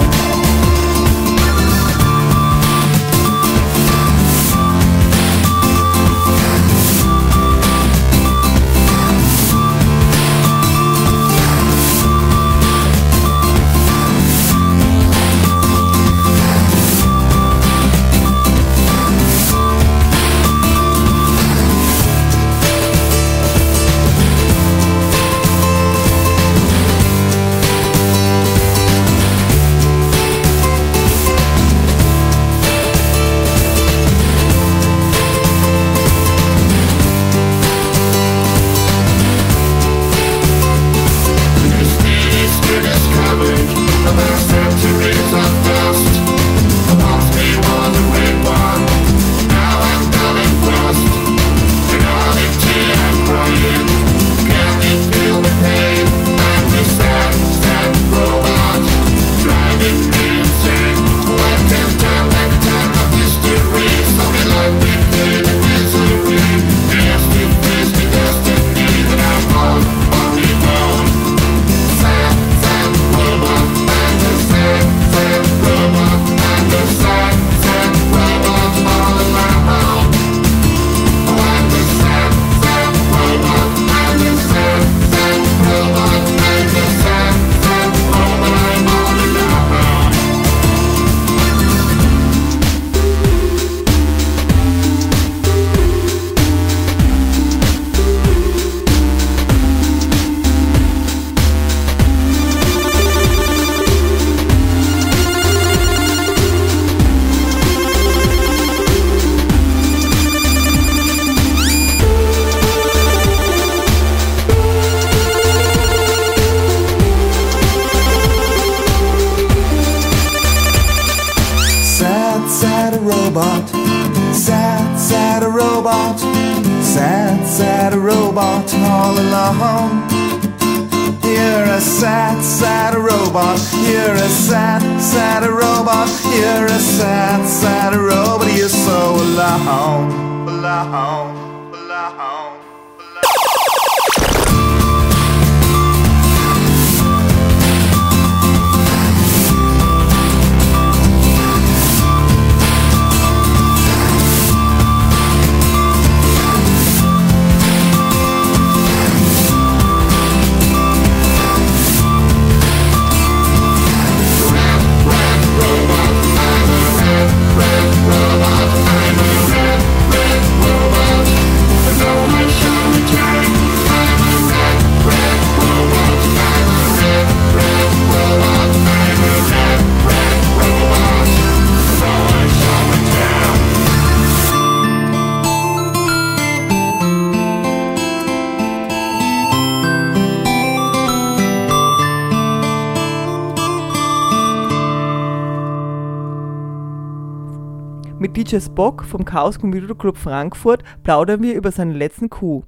Mit DJ Spock vom Chaos Computer Club Frankfurt plaudern wir über seinen letzten Coup.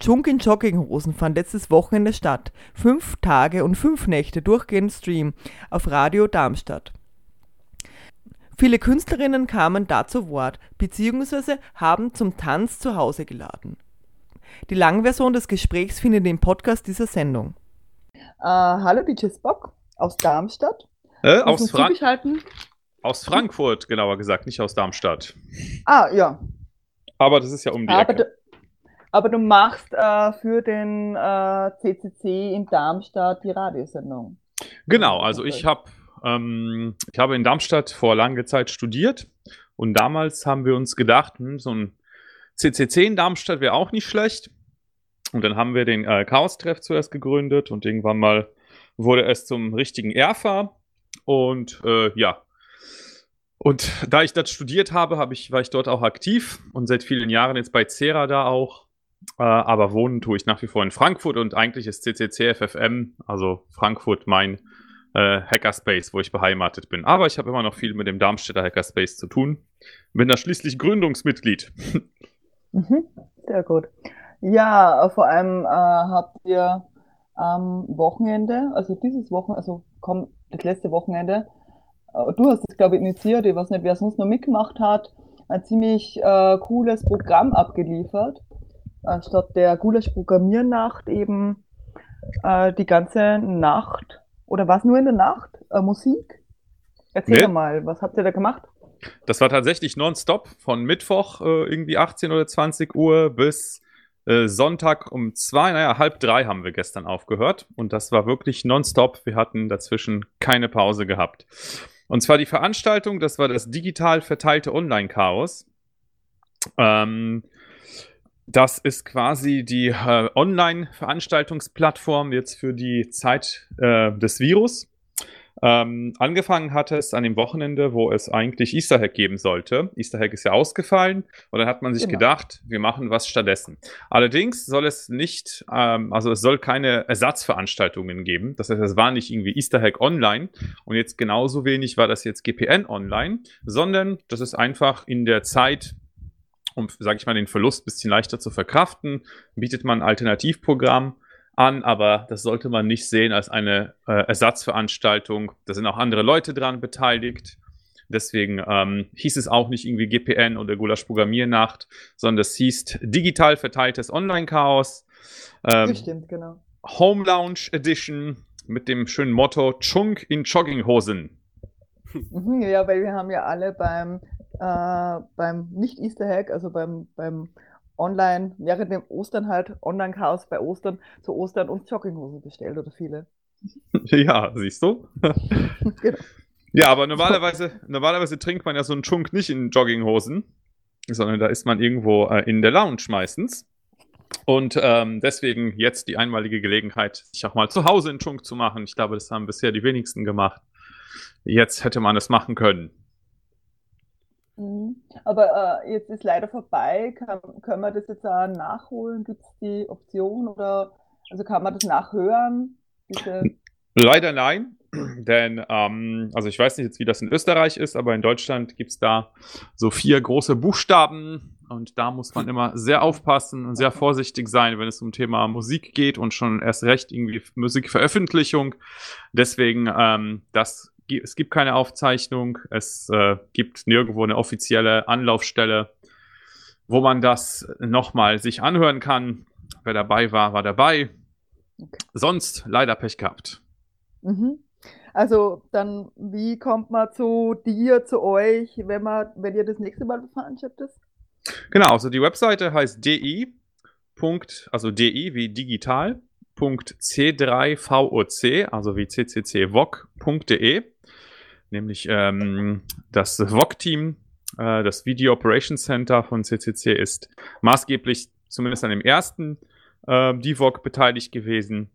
Junk in Jogginghosen fand letztes Wochenende statt. Fünf Tage und fünf Nächte durchgehend Stream auf Radio Darmstadt. Viele Künstlerinnen kamen da zu Wort, beziehungsweise haben zum Tanz zu Hause geladen. Die Langversion des Gesprächs findet ihr im Podcast dieser Sendung. Äh, hallo DJ Spock aus Darmstadt. Äh, Muss aus, uns Frank zugeschalten. Aus Frankfurt, genauer gesagt, nicht aus Darmstadt. Ah, ja. Aber das ist ja um die Aber Ecke. du, aber du machst äh, für den äh, CCC in Darmstadt die Radiosendung. Genau, also ich habe ähm, ich habe in Darmstadt vor langer Zeit studiert und damals haben wir uns gedacht, hm, so ein CCC in Darmstadt wäre auch nicht schlecht. Und dann haben wir den äh, Chaos-Treff zuerst gegründet und irgendwann mal wurde es zum richtigen Erfa. Und äh, ja. Und da ich das studiert habe, hab ich, war ich dort auch aktiv und seit vielen Jahren jetzt bei Cera da auch. Äh, aber wohnen tue ich nach wie vor in Frankfurt und eigentlich ist CCC FFM, also Frankfurt, mein äh, Hackerspace, wo ich beheimatet bin. Aber ich habe immer noch viel mit dem Darmstädter Hackerspace zu tun. Bin da schließlich Gründungsmitglied. [laughs] Mhm, sehr gut. Ja, vor allem äh, habt ihr am Wochenende, also dieses Wochenende, also komm, das letzte Wochenende, du hast es, glaube ich, initiiert, ich weiß nicht, wer sonst noch mitgemacht hat, ein ziemlich äh, cooles Programm abgeliefert. Äh, statt der Gulasch-Programmiernacht eben äh, die ganze Nacht oder was nur in der Nacht? Äh, Musik? Erzähl nee. mal, was habt ihr da gemacht? Das war tatsächlich nonstop von Mittwoch äh, irgendwie 18 oder 20 Uhr bis äh, Sonntag um zwei, naja, halb drei haben wir gestern aufgehört. Und das war wirklich nonstop. Wir hatten dazwischen keine Pause gehabt. Und zwar die Veranstaltung, das war das digital verteilte Online-Chaos. Ähm, das ist quasi die äh, Online-Veranstaltungsplattform jetzt für die Zeit äh, des Virus. Ähm, angefangen hat es an dem Wochenende, wo es eigentlich Easter Hack geben sollte. Easter Hack ist ja ausgefallen und dann hat man sich genau. gedacht, wir machen was stattdessen. Allerdings soll es nicht, ähm, also es soll keine Ersatzveranstaltungen geben. Das heißt, es war nicht irgendwie Easter Hack online und jetzt genauso wenig war das jetzt GPN online, sondern das ist einfach in der Zeit um, sage ich mal, den Verlust ein bisschen leichter zu verkraften, bietet man ein Alternativprogramm an, aber das sollte man nicht sehen als eine äh, Ersatzveranstaltung. Da sind auch andere Leute dran beteiligt. Deswegen ähm, hieß es auch nicht irgendwie GPN oder Gulasch Programmiernacht, sondern es hieß digital verteiltes Online-Chaos. Ähm, stimmt, genau. Home Lounge Edition mit dem schönen Motto Chunk in Jogginghosen. Mhm, ja, weil wir haben ja alle beim äh, beim Nicht-Easter Hack, also beim, beim Online, während dem Ostern halt, Online-Chaos bei Ostern, zu Ostern uns Jogginghosen bestellt oder viele. [laughs] Ja, siehst du? [laughs] genau. Ja, aber normalerweise, normalerweise trinkt man ja so einen Chunk nicht in Jogginghosen, sondern da ist man irgendwo äh, in der Lounge meistens. Und ähm, deswegen jetzt die einmalige Gelegenheit, sich auch mal zu Hause einen Chunk zu machen. Ich glaube, das haben bisher die wenigsten gemacht. Jetzt hätte man es machen können. Mhm. Aber äh, jetzt ist leider vorbei. Kann, können wir das jetzt auch nachholen? Gibt es die Option oder also kann man das nachhören? Diese... Leider nein, [clears throat] denn ähm, also ich weiß nicht jetzt, wie das in Österreich ist, aber in Deutschland gibt es da so vier große Buchstaben und da muss man immer sehr aufpassen und sehr vorsichtig sein, wenn es um Thema Musik geht und schon erst recht irgendwie Musikveröffentlichung. Deswegen ähm, das es gibt keine Aufzeichnung, es äh, gibt nirgendwo eine offizielle Anlaufstelle, wo man das nochmal sich anhören kann. Wer dabei war, war dabei. Okay. Sonst leider Pech gehabt. Mhm. Also dann, wie kommt man zu dir, zu euch, wenn man, wenn ihr das nächste Mal veranstaltet? Genau, also die Webseite heißt di. also di wie digital. C3VOC, also wie cccvoc.de nämlich ähm, das VOC-Team, äh, das Video Operations Center von CCC ist maßgeblich zumindest an dem ersten äh, DVOC beteiligt gewesen.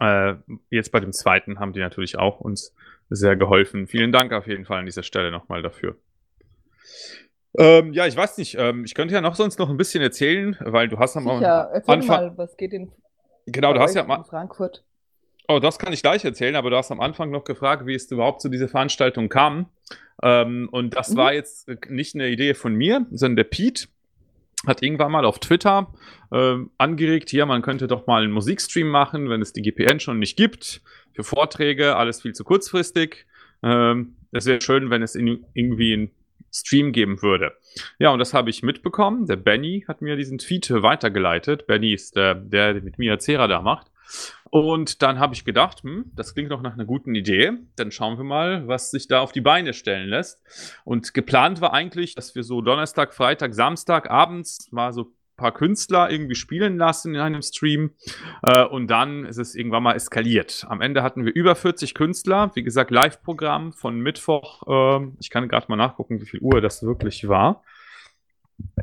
Äh, jetzt bei dem zweiten haben die natürlich auch uns sehr geholfen. Vielen Dank auf jeden Fall an dieser Stelle nochmal dafür. Ähm, ja, ich weiß nicht, ähm, ich könnte ja noch sonst noch ein bisschen erzählen, weil du hast am Sicher, Anfang... mal, was geht in Genau, du hast ja mal Frankfurt. Oh, das kann ich gleich erzählen, aber du hast am Anfang noch gefragt, wie es überhaupt zu dieser Veranstaltung kam. Ähm, und das mhm. war jetzt nicht eine Idee von mir, sondern der Pete hat irgendwann mal auf Twitter äh, angeregt, hier, man könnte doch mal einen Musikstream machen, wenn es die GPN schon nicht gibt, für Vorträge, alles viel zu kurzfristig. Ähm, es wäre schön, wenn es in, irgendwie einen Stream geben würde. Ja, und das habe ich mitbekommen. Der Benny hat mir diesen Tweet weitergeleitet. Benny ist der, der mit mir Cera da macht. Und dann habe ich gedacht, hm, das klingt doch nach einer guten Idee. Dann schauen wir mal, was sich da auf die Beine stellen lässt. Und geplant war eigentlich, dass wir so Donnerstag, Freitag, Samstag abends mal so paar Künstler irgendwie spielen lassen in einem Stream. Äh, und dann ist es irgendwann mal eskaliert. Am Ende hatten wir über 40 Künstler. Wie gesagt, Live-Programm von Mittwoch. Äh, ich kann gerade mal nachgucken, wie viel Uhr das wirklich war.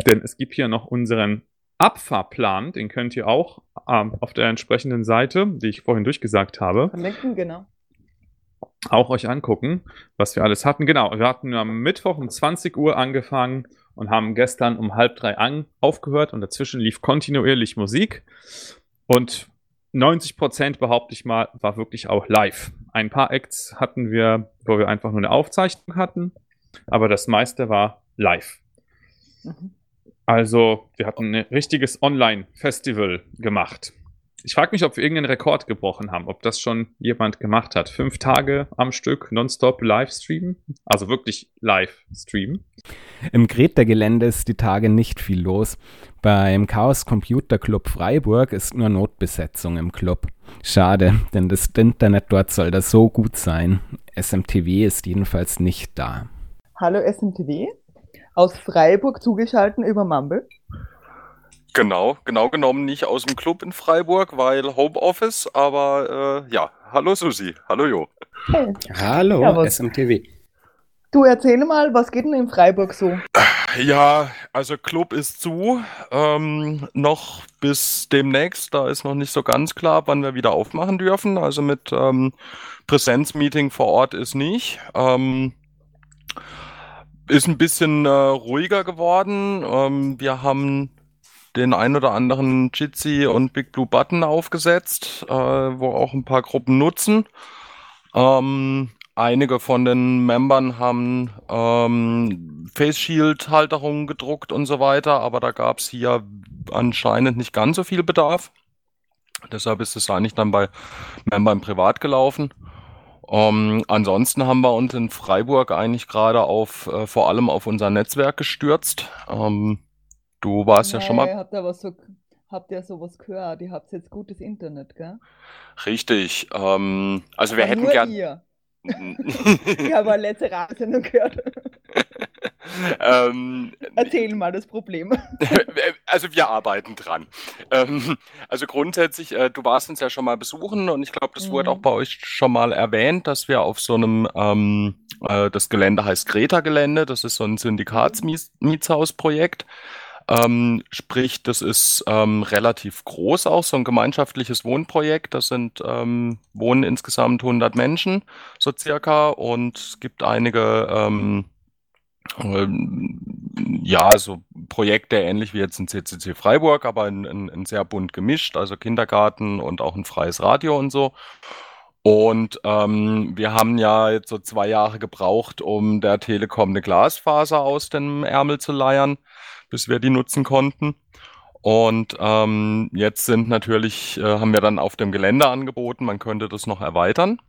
Denn es gibt hier noch unseren Abfahrplan, den könnt ihr auch ähm, auf der entsprechenden Seite, die ich vorhin durchgesagt habe. Verlinken, genau. auch euch angucken, was wir alles hatten. Genau, wir hatten am Mittwoch um 20 Uhr angefangen und haben gestern um halb drei an, aufgehört und dazwischen lief kontinuierlich Musik. Und 90 Prozent, behaupte ich mal, war wirklich auch live. Ein paar Acts hatten wir, wo wir einfach nur eine Aufzeichnung hatten, aber das meiste war live. Mhm. Also, wir hatten ein richtiges Online-Festival gemacht. Ich frage mich, ob wir irgendeinen Rekord gebrochen haben, ob das schon jemand gemacht hat. Fünf Tage am Stück nonstop Livestream, also wirklich Livestream. Im Greta-Gelände ist die Tage nicht viel los. Beim Chaos Computer Club Freiburg ist nur Notbesetzung im Club. Schade, denn das Internet dort soll da so gut sein. SMTW ist jedenfalls nicht da. Hallo SMTW, aus Freiburg zugeschaltet über Mumble. Genau, genau genommen nicht aus dem Club in Freiburg, weil Homeoffice, aber äh, ja, hallo Susi, hallo Jo. Hey. Hallo ja, SMTV. Du erzähl mal, was geht denn in Freiburg so? Ja, also Club ist zu, ähm, noch bis demnächst, da ist noch nicht so ganz klar, wann wir wieder aufmachen dürfen, also mit ähm, Präsenzmeeting vor Ort ist nicht. Ähm, ist ein bisschen äh, ruhiger geworden. Ähm, wir haben den ein oder anderen Jitsi und Big Blue Button aufgesetzt, äh, wo auch ein paar Gruppen nutzen. Ähm, einige von den Membern haben ähm, Face Shield Halterungen gedruckt und so weiter, aber da gab es hier anscheinend nicht ganz so viel Bedarf. Deshalb ist es eigentlich dann bei Membern privat gelaufen. Ähm, ansonsten haben wir uns in Freiburg eigentlich gerade auf äh, vor allem auf unser Netzwerk gestürzt. Ähm, Du warst ja schon mal. Habt ihr, was so, habt ihr sowas gehört? Ihr habt jetzt gutes Internet, gell? Richtig. Ähm, also wir Aber hätten gern. Ihr. [laughs] ich habe eine letzte Radiosendung gehört. [laughs] ähm, Erzähl mal das Problem. [laughs] also wir arbeiten dran. Ähm, also grundsätzlich, äh, du warst uns ja schon mal besuchen und ich glaube, das mhm. wurde auch bei euch schon mal erwähnt, dass wir auf so einem, ähm, äh, das Gelände heißt Greta-Gelände, das ist so ein Syndikatsmietshausprojekt. Ähm, sprich, das ist ähm, relativ groß auch, so ein gemeinschaftliches Wohnprojekt. Das sind, ähm, wohnen insgesamt 100 Menschen, so circa, und es gibt einige, ähm, ähm, ja, so Projekte ähnlich wie jetzt ein CCC Freiburg, aber in, in, in sehr bunt gemischt, also Kindergarten und auch ein freies Radio und so. Und ähm, wir haben ja jetzt so zwei Jahre gebraucht, um der Telekom eine Glasfaser aus dem Ärmel zu leiern bis wir die nutzen konnten. Und ähm, jetzt sind natürlich, äh, haben wir dann auf dem Gelände angeboten, man könnte das noch erweitern.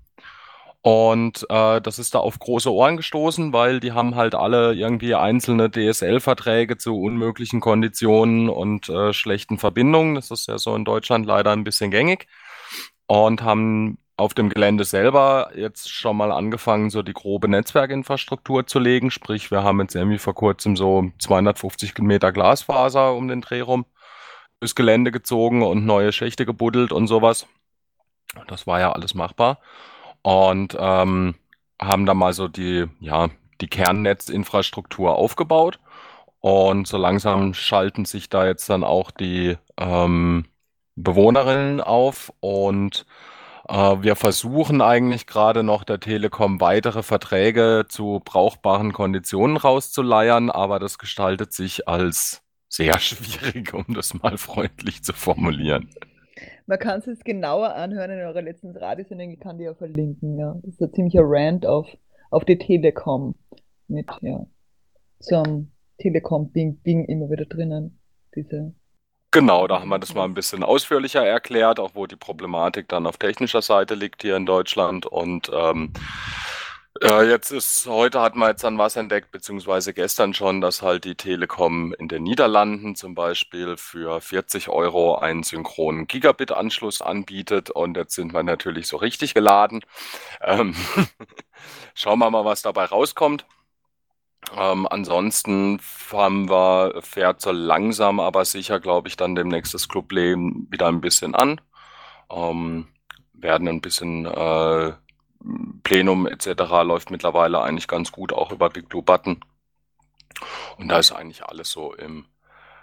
Und äh, das ist da auf große Ohren gestoßen, weil die haben halt alle irgendwie einzelne DSL-Verträge zu unmöglichen Konditionen und äh, schlechten Verbindungen. Das ist ja so in Deutschland leider ein bisschen gängig. Und haben auf dem Gelände selber jetzt schon mal angefangen, so die grobe Netzwerkinfrastruktur zu legen. Sprich, wir haben jetzt irgendwie vor kurzem so 250 Meter Glasfaser um den Dreh rum durchs Gelände gezogen und neue Schächte gebuddelt und sowas. Das war ja alles machbar. Und ähm, haben da mal so die, ja, die Kernnetzinfrastruktur aufgebaut. Und so langsam schalten sich da jetzt dann auch die ähm, Bewohnerinnen auf und wir versuchen eigentlich gerade noch der Telekom weitere Verträge zu brauchbaren Konditionen rauszuleiern, aber das gestaltet sich als sehr [laughs] schwierig, um das mal freundlich zu formulieren. Man kann es jetzt genauer anhören in eurer letzten Radiosendung, ich kann die ja verlinken, ja. Das ist ein ziemlicher Rant auf, auf die Telekom mit, ja, zum Telekom-Ding immer wieder drinnen, diese Genau, da haben wir das mal ein bisschen ausführlicher erklärt, auch wo die Problematik dann auf technischer Seite liegt hier in Deutschland. Und ähm, äh, jetzt ist, heute hatten wir jetzt dann was entdeckt, beziehungsweise gestern schon, dass halt die Telekom in den Niederlanden zum Beispiel für 40 Euro einen synchronen Gigabit-Anschluss anbietet. Und jetzt sind wir natürlich so richtig geladen. Ähm, [laughs] schauen wir mal, was dabei rauskommt. Ähm, ansonsten haben wir, fährt so langsam, aber sicher, glaube ich, dann demnächst das Clubleben wieder ein bisschen an. Ähm, werden ein bisschen äh, Plenum etc. läuft mittlerweile eigentlich ganz gut, auch über Big Blue Button. Und da ist eigentlich alles so im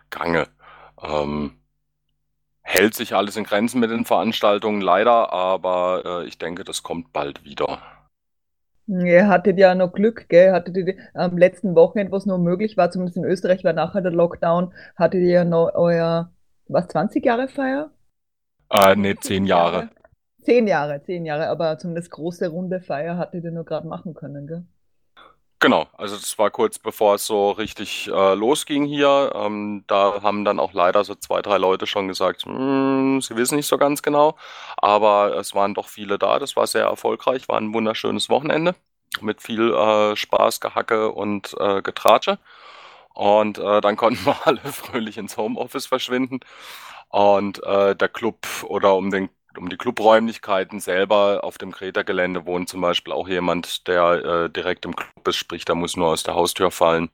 Gange. Ähm, hält sich alles in Grenzen mit den Veranstaltungen leider, aber äh, ich denke, das kommt bald wieder. Ihr hattet ja noch Glück, gell? Hattet ihr am letzten Wochenende, was noch möglich war, zumindest in Österreich war nachher der Lockdown, hattet ihr ja noch euer, was, 20 Jahre Feier? Äh, nee, 10 Jahre. Zehn Jahre, zehn Jahre, aber zumindest große runde Feier hattet ihr nur gerade machen können, gell? Genau, also das war kurz bevor es so richtig äh, losging hier. Ähm, da haben dann auch leider so zwei, drei Leute schon gesagt, "Hm, sie wissen nicht so ganz genau. Aber es waren doch viele da. Das war sehr erfolgreich, war ein wunderschönes Wochenende mit viel äh, Spaß, Gehacke und äh, Getratsche. Und äh, dann [laughs] konnten wir alle fröhlich ins Homeoffice verschwinden. Und äh, der Club oder um den um die Clubräumlichkeiten selber auf dem Kreta-Gelände wohnt zum Beispiel auch jemand, der äh, direkt im Club ist, sprich, der muss nur aus der Haustür fallen.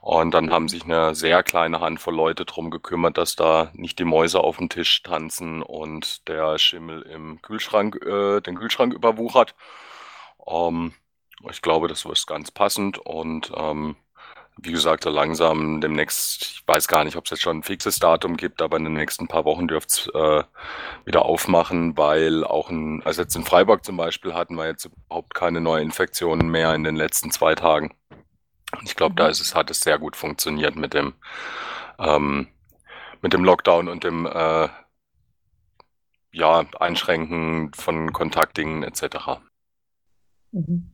Und dann haben sich eine sehr kleine Handvoll Leute darum gekümmert, dass da nicht die Mäuse auf dem Tisch tanzen und der Schimmel im Kühlschrank, äh, den Kühlschrank überwuchert. Ähm, ich glaube, das ist ganz passend und ähm, wie gesagt, so langsam demnächst, ich weiß gar nicht, ob es jetzt schon ein fixes Datum gibt, aber in den nächsten paar Wochen dürft es äh, wieder aufmachen, weil auch in, also jetzt in Freiburg zum Beispiel hatten wir jetzt überhaupt keine Neuinfektionen mehr in den letzten zwei Tagen. Ich glaube, da ist es, hat es sehr gut funktioniert mit dem, ähm, mit dem Lockdown und dem äh, ja, Einschränken von Kontaktdingen etc. Mhm.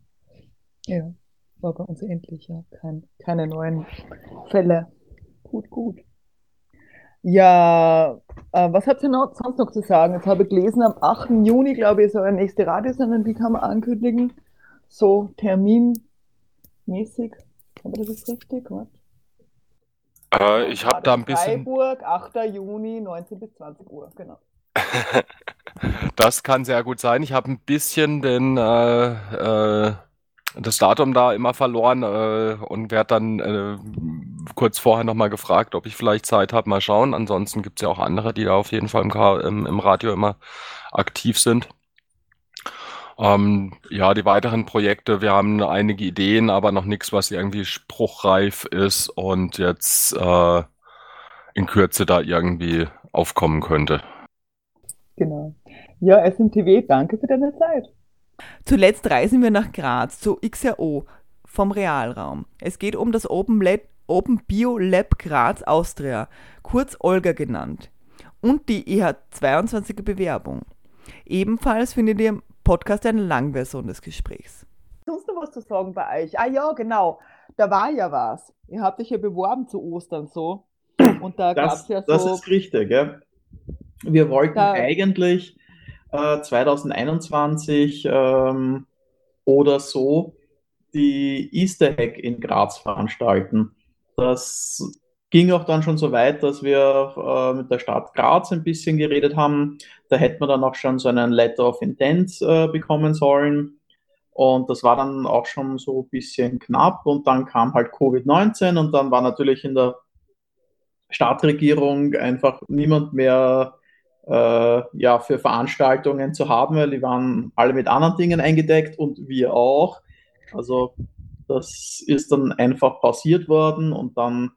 Ja war bei uns endlich ja kein, keine neuen Fälle. Gut, gut. Ja, äh, was habt ihr noch, sonst noch zu sagen? Jetzt habe ich gelesen, am 8. Juni, glaube ich, soll eine nächste Radiosendung, die kann man ankündigen. So terminmäßig. Aber das ist richtig, was? Äh, ich habe da ein bisschen. Freiburg, 8. Juni, 19 bis 20 Uhr, genau. [laughs] das kann sehr gut sein. Ich habe ein bisschen den äh, äh, das Datum da immer verloren äh, und werde dann äh, kurz vorher nochmal gefragt, ob ich vielleicht Zeit habe. Mal schauen. Ansonsten gibt es ja auch andere, die da auf jeden Fall im, im, im Radio immer aktiv sind. Ähm, ja, die weiteren Projekte, wir haben einige Ideen, aber noch nichts, was irgendwie spruchreif ist und jetzt äh, in Kürze da irgendwie aufkommen könnte. Genau. Ja, SMTV, danke für deine Zeit. Zuletzt reisen wir nach Graz zu XRO vom Realraum. Es geht um das Open, Lab, Open Bio Lab Graz Austria, kurz Olga genannt, und die EH22 Bewerbung. Ebenfalls findet ihr im Podcast eine Langversion des Gesprächs. Sonst noch was zu sagen bei euch? Ah ja, genau. Da war ja was. Ihr habt euch ja beworben zu Ostern so. Und da gab es ja so. Das ist richtig, gell? Wir wollten da, eigentlich 2021 äh, ähm, oder so die Easter Hack in Graz veranstalten. Das ging auch dann schon so weit, dass wir äh, mit der Stadt Graz ein bisschen geredet haben. Da hätten wir dann auch schon so einen Letter of Intent äh, bekommen sollen. Und das war dann auch schon so ein bisschen knapp. Und dann kam halt Covid-19 und dann war natürlich in der Stadtregierung einfach niemand mehr ja, für Veranstaltungen zu haben, weil die waren alle mit anderen Dingen eingedeckt und wir auch. Also das ist dann einfach pausiert worden und dann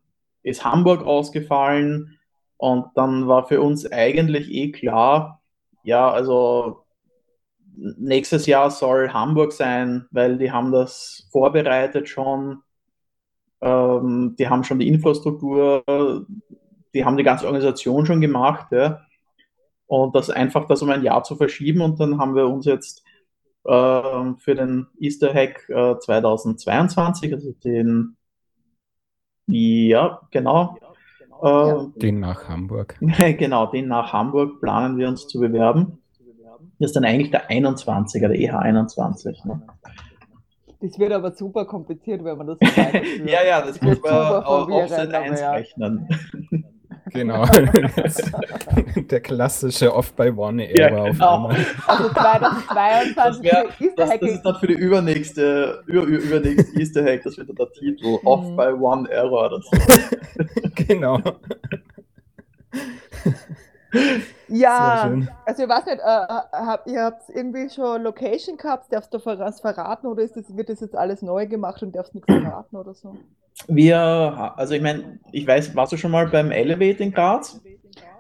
ist Hamburg ausgefallen und dann war für uns eigentlich eh klar, ja, also nächstes Jahr soll Hamburg sein, weil die haben das vorbereitet schon, ähm, die haben schon die Infrastruktur, die haben die ganze Organisation schon gemacht, ja und das einfach das um ein Jahr zu verschieben. Und dann haben wir uns jetzt äh, für den Easter Hack äh, 2022, also den, ja, genau. Äh, den nach Hamburg. [laughs] genau, den nach Hamburg planen wir uns zu bewerben. Das ist dann eigentlich der 21er, der EH21. Ne? Das wird aber super kompliziert, wenn man das [laughs] so Ja, ja, das, das muss man auch auf Set 1 rechnen. [laughs] Genau. [laughs] [laughs] Der klassische Off-by-One-Ära ja, genau. auf einmal. Also 2022 das, wär, das, das ist dann für die übernächste, über, übernächste Easter Hack, das wird dann der Titel. Mhm. Off-by-One-Era. [laughs] Genau. Ja, also ich weiß nicht, äh, habt, ihr habt irgendwie schon Location gehabt, darfst du was verraten oder ist das, wird das jetzt alles neu gemacht und darfst nichts verraten oder so? Wir, also ich meine, ich weiß, warst du schon mal beim Elevate in Graz?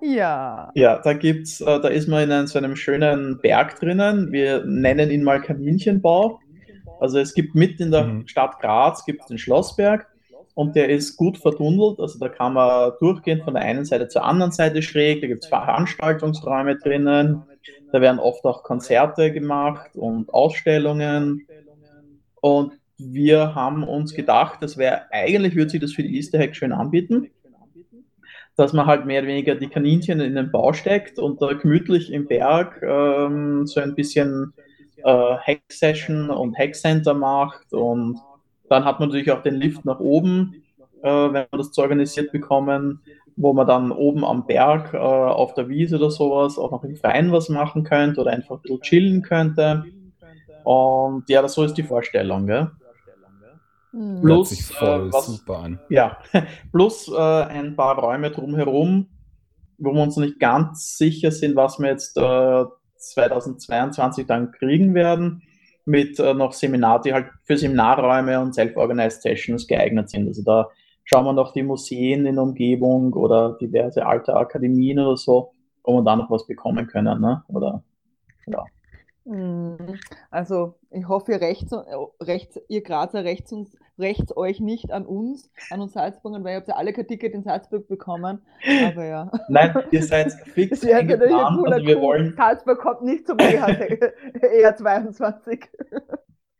Ja. Ja, da gibt's, äh, da ist man in einem, so einem schönen Berg drinnen. Wir nennen ihn mal Kaninchenbau. Also es gibt mitten in der mhm. Stadt Graz gibt den Schlossberg und der ist gut vertunnelt. Also da kann man durchgehen von der einen Seite zur anderen Seite schräg. Da gibt es Veranstaltungsräume drinnen. Da werden oft auch Konzerte gemacht und Ausstellungen. Und wir haben uns gedacht, das wäre eigentlich würde sich das für die Easter Hack schön anbieten, dass man halt mehr oder weniger die Kaninchen in den Bau steckt und da gemütlich im Berg ähm, so ein bisschen äh, Hack-Session und Hack-Center macht und dann hat man natürlich auch den Lift nach oben, äh, wenn wir das zu organisiert bekommen, wo man dann oben am Berg äh, auf der Wiese oder sowas auch noch im Freien was machen könnte oder einfach ein bisschen chillen könnte. Und ja, das so ist die Vorstellung. Gell? Mhm. Plus, sich voll äh, was, super an. Ja, [laughs] plus äh, ein paar Räume drumherum, wo wir uns nicht ganz sicher sind, was wir jetzt äh, 2022 dann kriegen werden, mit äh, noch Seminar, die halt für Seminarräume und Self-Organized Sessions geeignet sind. Also da schauen wir noch die Museen in der Umgebung oder diverse alte Akademien oder so, wo wir da noch was bekommen können. Ne? Oder ja. Mhm. Also ich hoffe, ihr rechts, rechts ihr Grazer rechts, uns, rechts euch nicht an uns, an uns Salzburgern, weil ihr habt ja alle kein Ticket in Salzburg bekommen. Aber ja. Nein, ihr seid [laughs] fix eingeplant und also wir wollen... Salzburg kommt nicht zum eher [laughs] 22.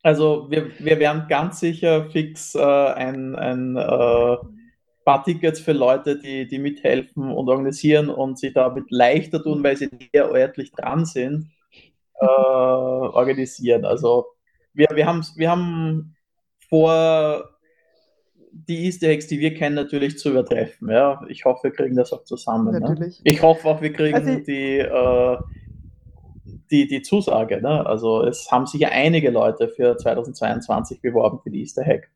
Also wir, wir werden ganz sicher fix äh, ein, ein äh, paar Tickets für Leute, die, die mithelfen und organisieren und sich damit leichter tun, weil sie eher örtlich dran sind äh, organisieren. Also wir, wir, haben, wir haben vor, die Easter Eggs, die wir kennen, natürlich zu übertreffen. Ja? Ich hoffe, wir kriegen das auch zusammen. Ne? Ich hoffe auch, wir kriegen also die, äh, die, die Zusage. Ne? Also es haben sich ja einige Leute für 2022 beworben für die Easter Hack.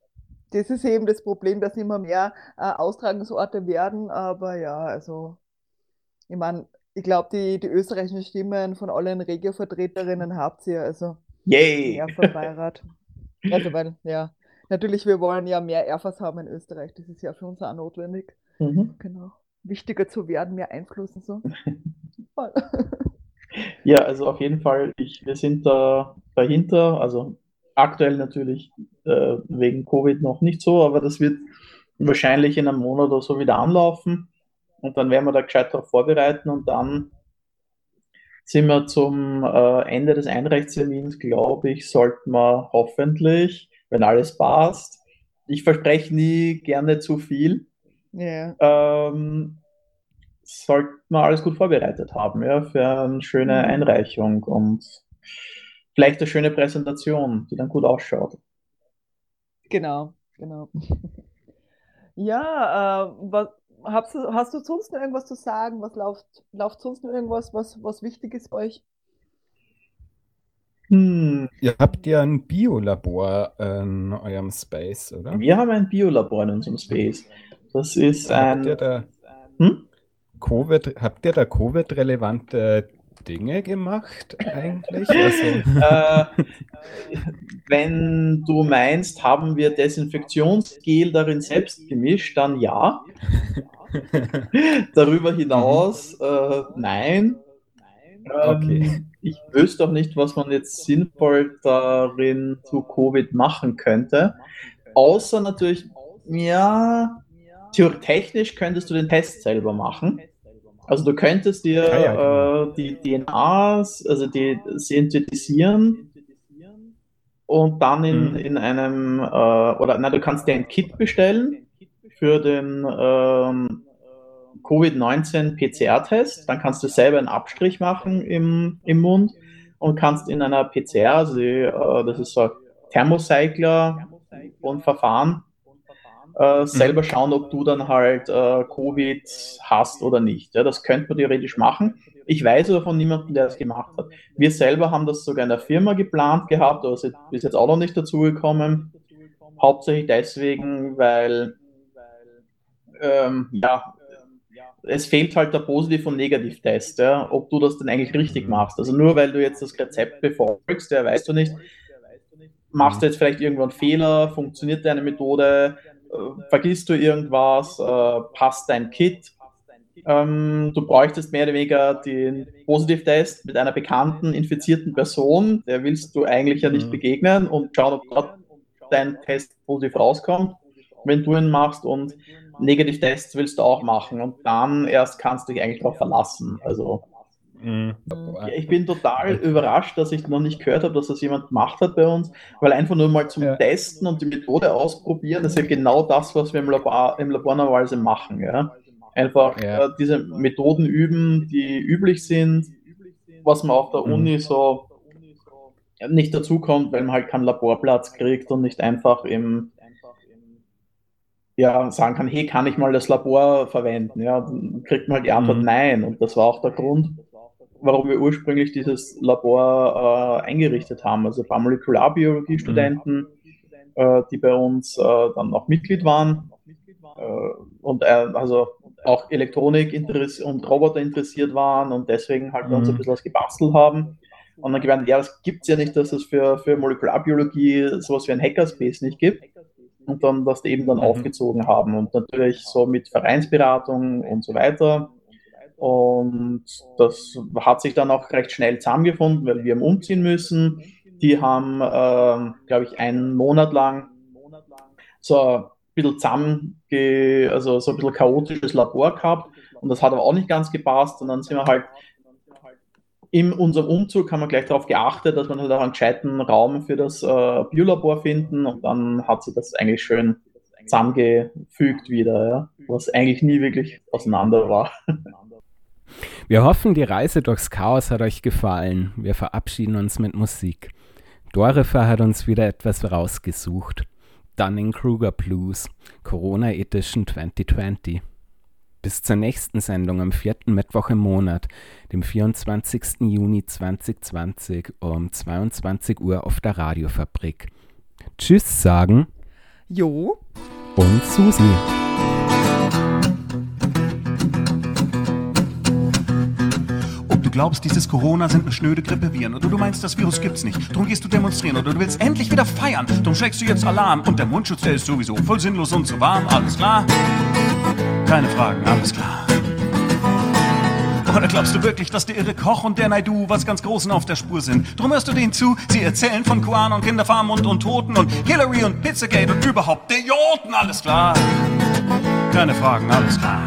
Das ist eben das Problem, dass immer mehr äh, Austragungsorte werden, aber ja, also ich meine, ich glaube, die, die österreichischen Stimmen von allen Regio-Vertreterinnen habt ihr, also Yay! Ja, von Beirat. also, weil, ja, natürlich, wir wollen ja mehr Erfas haben in Österreich, das ist ja für uns auch notwendig. Mhm. Genau. Wichtiger zu werden, mehr Einfluss und so. [laughs] ja, also auf jeden Fall, ich, wir sind da dahinter, also aktuell natürlich äh, wegen Covid noch nicht so, aber das wird wahrscheinlich in einem Monat oder so wieder anlaufen. Und dann werden wir da gescheit darauf vorbereiten und dann sind wir zum äh, Ende des Einreichstermins, glaube ich, sollten wir hoffentlich, wenn alles passt, ich verspreche nie gerne zu viel, yeah. ähm, sollten wir alles gut vorbereitet haben, ja, für eine schöne mhm. Einreichung und vielleicht eine schöne Präsentation, die dann gut ausschaut. Genau, genau. [laughs] ja, äh, was, Hast du, hast du sonst noch irgendwas zu sagen? Was läuft, läuft sonst noch irgendwas, was, was wichtig ist bei euch? Hm. Ihr habt ja ein Biolabor in eurem Space, oder? Wir haben ein Biolabor in unserem Space. Das ist ein. Habt ihr da, hm? COVID, habt ihr da Covid-relevante Dinge gemacht eigentlich? Also... [laughs] Äh, wenn du meinst, haben wir Desinfektionsgel darin selbst gemischt, dann ja. [laughs] Darüber hinaus, mhm. äh, nein. Okay. Ähm, ich wüsste auch nicht, was man jetzt sinnvoll darin zu Covid machen könnte. Außer natürlich, ja, technisch könntest du den Test selber machen. Also du könntest dir ah, ja, genau. äh, die DNAs, also die synthetisieren und dann in, mhm. in einem, äh, oder na, du kannst dir ein Kit bestellen für den ähm, Covid-19 PCR-Test. Dann kannst du selber einen Abstrich machen im, im Mund und kannst in einer PCR, also äh, das ist so ein Thermocycler und Verfahren, äh, mhm. selber schauen, ob du dann halt äh, Covid hast oder nicht. Ja, das könnte man theoretisch machen. Ich weiß aber von niemandem, der das gemacht hat. Wir selber haben das sogar in der Firma geplant gehabt, aber es ist bis jetzt auch noch nicht dazu gekommen. Hauptsächlich deswegen, weil ähm, ja, es fehlt halt der Positiv- und Negativ-Test, ja, ob du das denn eigentlich richtig machst. Also nur weil du jetzt das Rezept befolgst, ja, weißt du nicht, machst du jetzt vielleicht irgendwann Fehler, funktioniert deine Methode, vergisst du irgendwas, äh, passt dein Kit. Ähm, du bräuchtest mehr oder weniger den Positivtest mit einer bekannten infizierten Person. Der willst du eigentlich ja nicht mhm. begegnen und schauen, ob dort dein Test positiv rauskommt, wenn du ihn machst. Und Negativtests willst du auch machen. Und dann erst kannst du dich eigentlich darauf verlassen. Also Mhm. Ich bin total überrascht, dass ich noch nicht gehört habe, dass das jemand gemacht hat bei uns, weil einfach nur mal zum ja. Testen und die Methode ausprobieren, das ist ja genau das, was wir im Labor, im Labor normalerweise machen. Ja? Einfach ja. äh, diese Methoden üben, die üblich sind, was man auf der mhm. Uni so nicht dazukommt, weil man halt keinen Laborplatz kriegt und nicht einfach im ja, sagen kann, hey, kann ich mal das Labor verwenden? Ja, dann kriegt man halt die Antwort mhm. nein. Und das war auch der Grund, warum wir ursprünglich dieses Labor äh, eingerichtet haben. Also ein paar Molekularbiologie-Studenten, mhm. äh, die bei uns äh, dann auch Mitglied waren äh, und äh, also auch Elektronik und Roboter interessiert waren und deswegen halt mhm. uns ein bisschen was gebastelt haben. Und dann gemeint, ja, das gibt es ja nicht, dass es für, für Molekularbiologie sowas wie ein Hackerspace nicht gibt. Und dann das eben dann mhm. aufgezogen haben. Und natürlich so mit Vereinsberatung und so weiter und das hat sich dann auch recht schnell zusammengefunden, weil wir haben umziehen müssen. Die haben, äh, glaube ich, einen Monat lang so ein bisschen zusammen, also so ein bisschen chaotisches Labor gehabt. Und das hat aber auch nicht ganz gepasst. Und dann sind wir halt in unserem Umzug haben wir gleich darauf geachtet, dass wir halt auch einen gescheiten Raum für das äh, Biolabor finden. Und dann hat sich das eigentlich schön zusammengefügt wieder, ja, was eigentlich nie wirklich auseinander war. Wir hoffen, die Reise durchs Chaos hat euch gefallen. Wir verabschieden uns mit Musik. Dorifer hat uns wieder etwas rausgesucht. Dunning-Kruger Blues, Corona Edition 2020. Bis zur nächsten Sendung am vierten Mittwoch im Monat, dem 24. Juni 2020 um 22 Uhr auf der Radiofabrik. Tschüss sagen Jo und Susi. Glaubst, dieses Corona sind eine schnöde Grippeviren oder du meinst, das Virus gibt's nicht. Drum gehst du demonstrieren oder du willst endlich wieder feiern. Drum schlägst du jetzt Alarm und der Mundschutz, der ist sowieso voll sinnlos und zu warm. Alles klar? Keine Fragen, alles klar. Oder glaubst du wirklich, dass der irre Koch und der Naidu was ganz Großen auf der Spur sind? Drum hörst du denen zu, sie erzählen von Quan und Kinderfarm und, und Toten und Hillary und Pizzagate und überhaupt der Joten, alles klar. Keine Fragen, alles klar.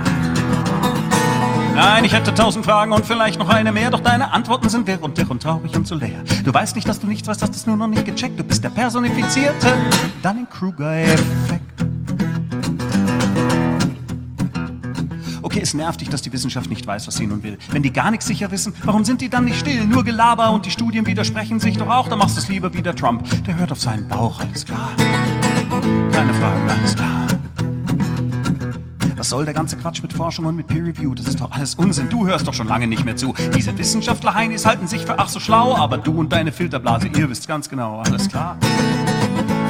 Nein, ich hätte tausend Fragen und vielleicht noch eine mehr, doch deine Antworten sind wirr und wirr und traurig und so leer. Du weißt nicht, dass du nichts weißt, hast es nur noch nicht gecheckt. Du bist der personifizierte Dunning-Kruger-Effekt. Okay, es nervt dich, dass die Wissenschaft nicht weiß, was sie nun will. Wenn die gar nichts sicher wissen, warum sind die dann nicht still? Nur Gelaber und die Studien widersprechen sich doch auch. Dann machst du es lieber wie der Trump. Der hört auf seinen Bauch, alles klar. Keine Fragen, alles klar. Was soll der ganze Quatsch mit Forschung und mit Peer Review? Das ist doch alles Unsinn. Du hörst doch schon lange nicht mehr zu. Diese Wissenschaftler-Heinis halten sich für ach so schlau, aber du und deine Filterblase, ihr wisst ganz genau, alles klar.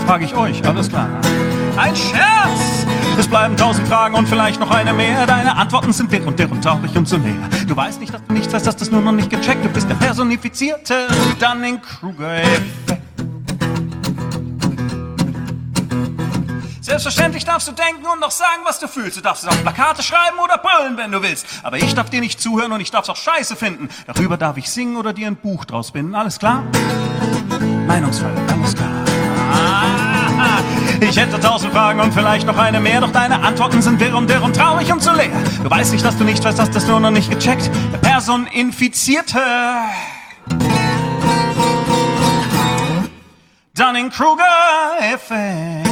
Frage ich euch, alles klar. Ein Scherz! Es bleiben tausend Fragen und vielleicht noch eine mehr. Deine Antworten sind dick und dick und traurig und so leer. Du weißt nicht, dass du nichts weißt, hast das nur noch nicht gecheckt. Du bist der personifizierte Dunning-Kruger-Effekt. Selbstverständlich darfst du denken und noch sagen, was du fühlst. Du darfst es auf Plakate schreiben oder brüllen, wenn du willst. Aber ich darf dir nicht zuhören und ich darf's auch scheiße finden. Darüber darf ich singen oder dir ein Buch draus binden. Alles klar? Meinungsfrei, alles klar. Ich hätte tausend Fragen und vielleicht noch eine mehr, doch deine Antworten sind wirr und wirr und traurig und so leer. Du weißt nicht, dass du nicht weißt, hast das nur noch nicht gecheckt. Der Personinfizierte. Dunning-Kruger-Effekt.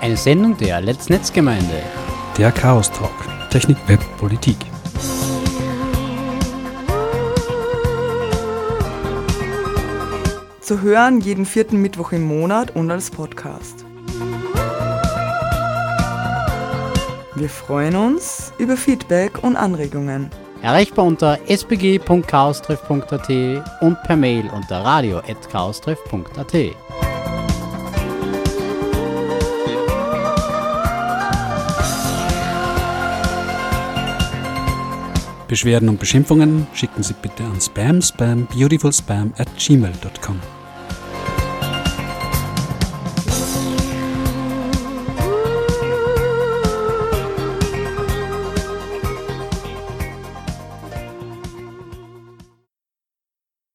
Eine Sendung der Let's Netzgemeinde. Der Chaos Talk. Technik, Web, Politik. Zu hören jeden vierten Mittwoch im Monat und als Podcast. Wir freuen uns über Feedback und Anregungen. Erreichbar unter spg.chaostreff.at und per Mail unter radio.chaostreff.at. Beschwerden und Beschimpfungen schicken Sie bitte an spam spam beautifulspam at gmail.com.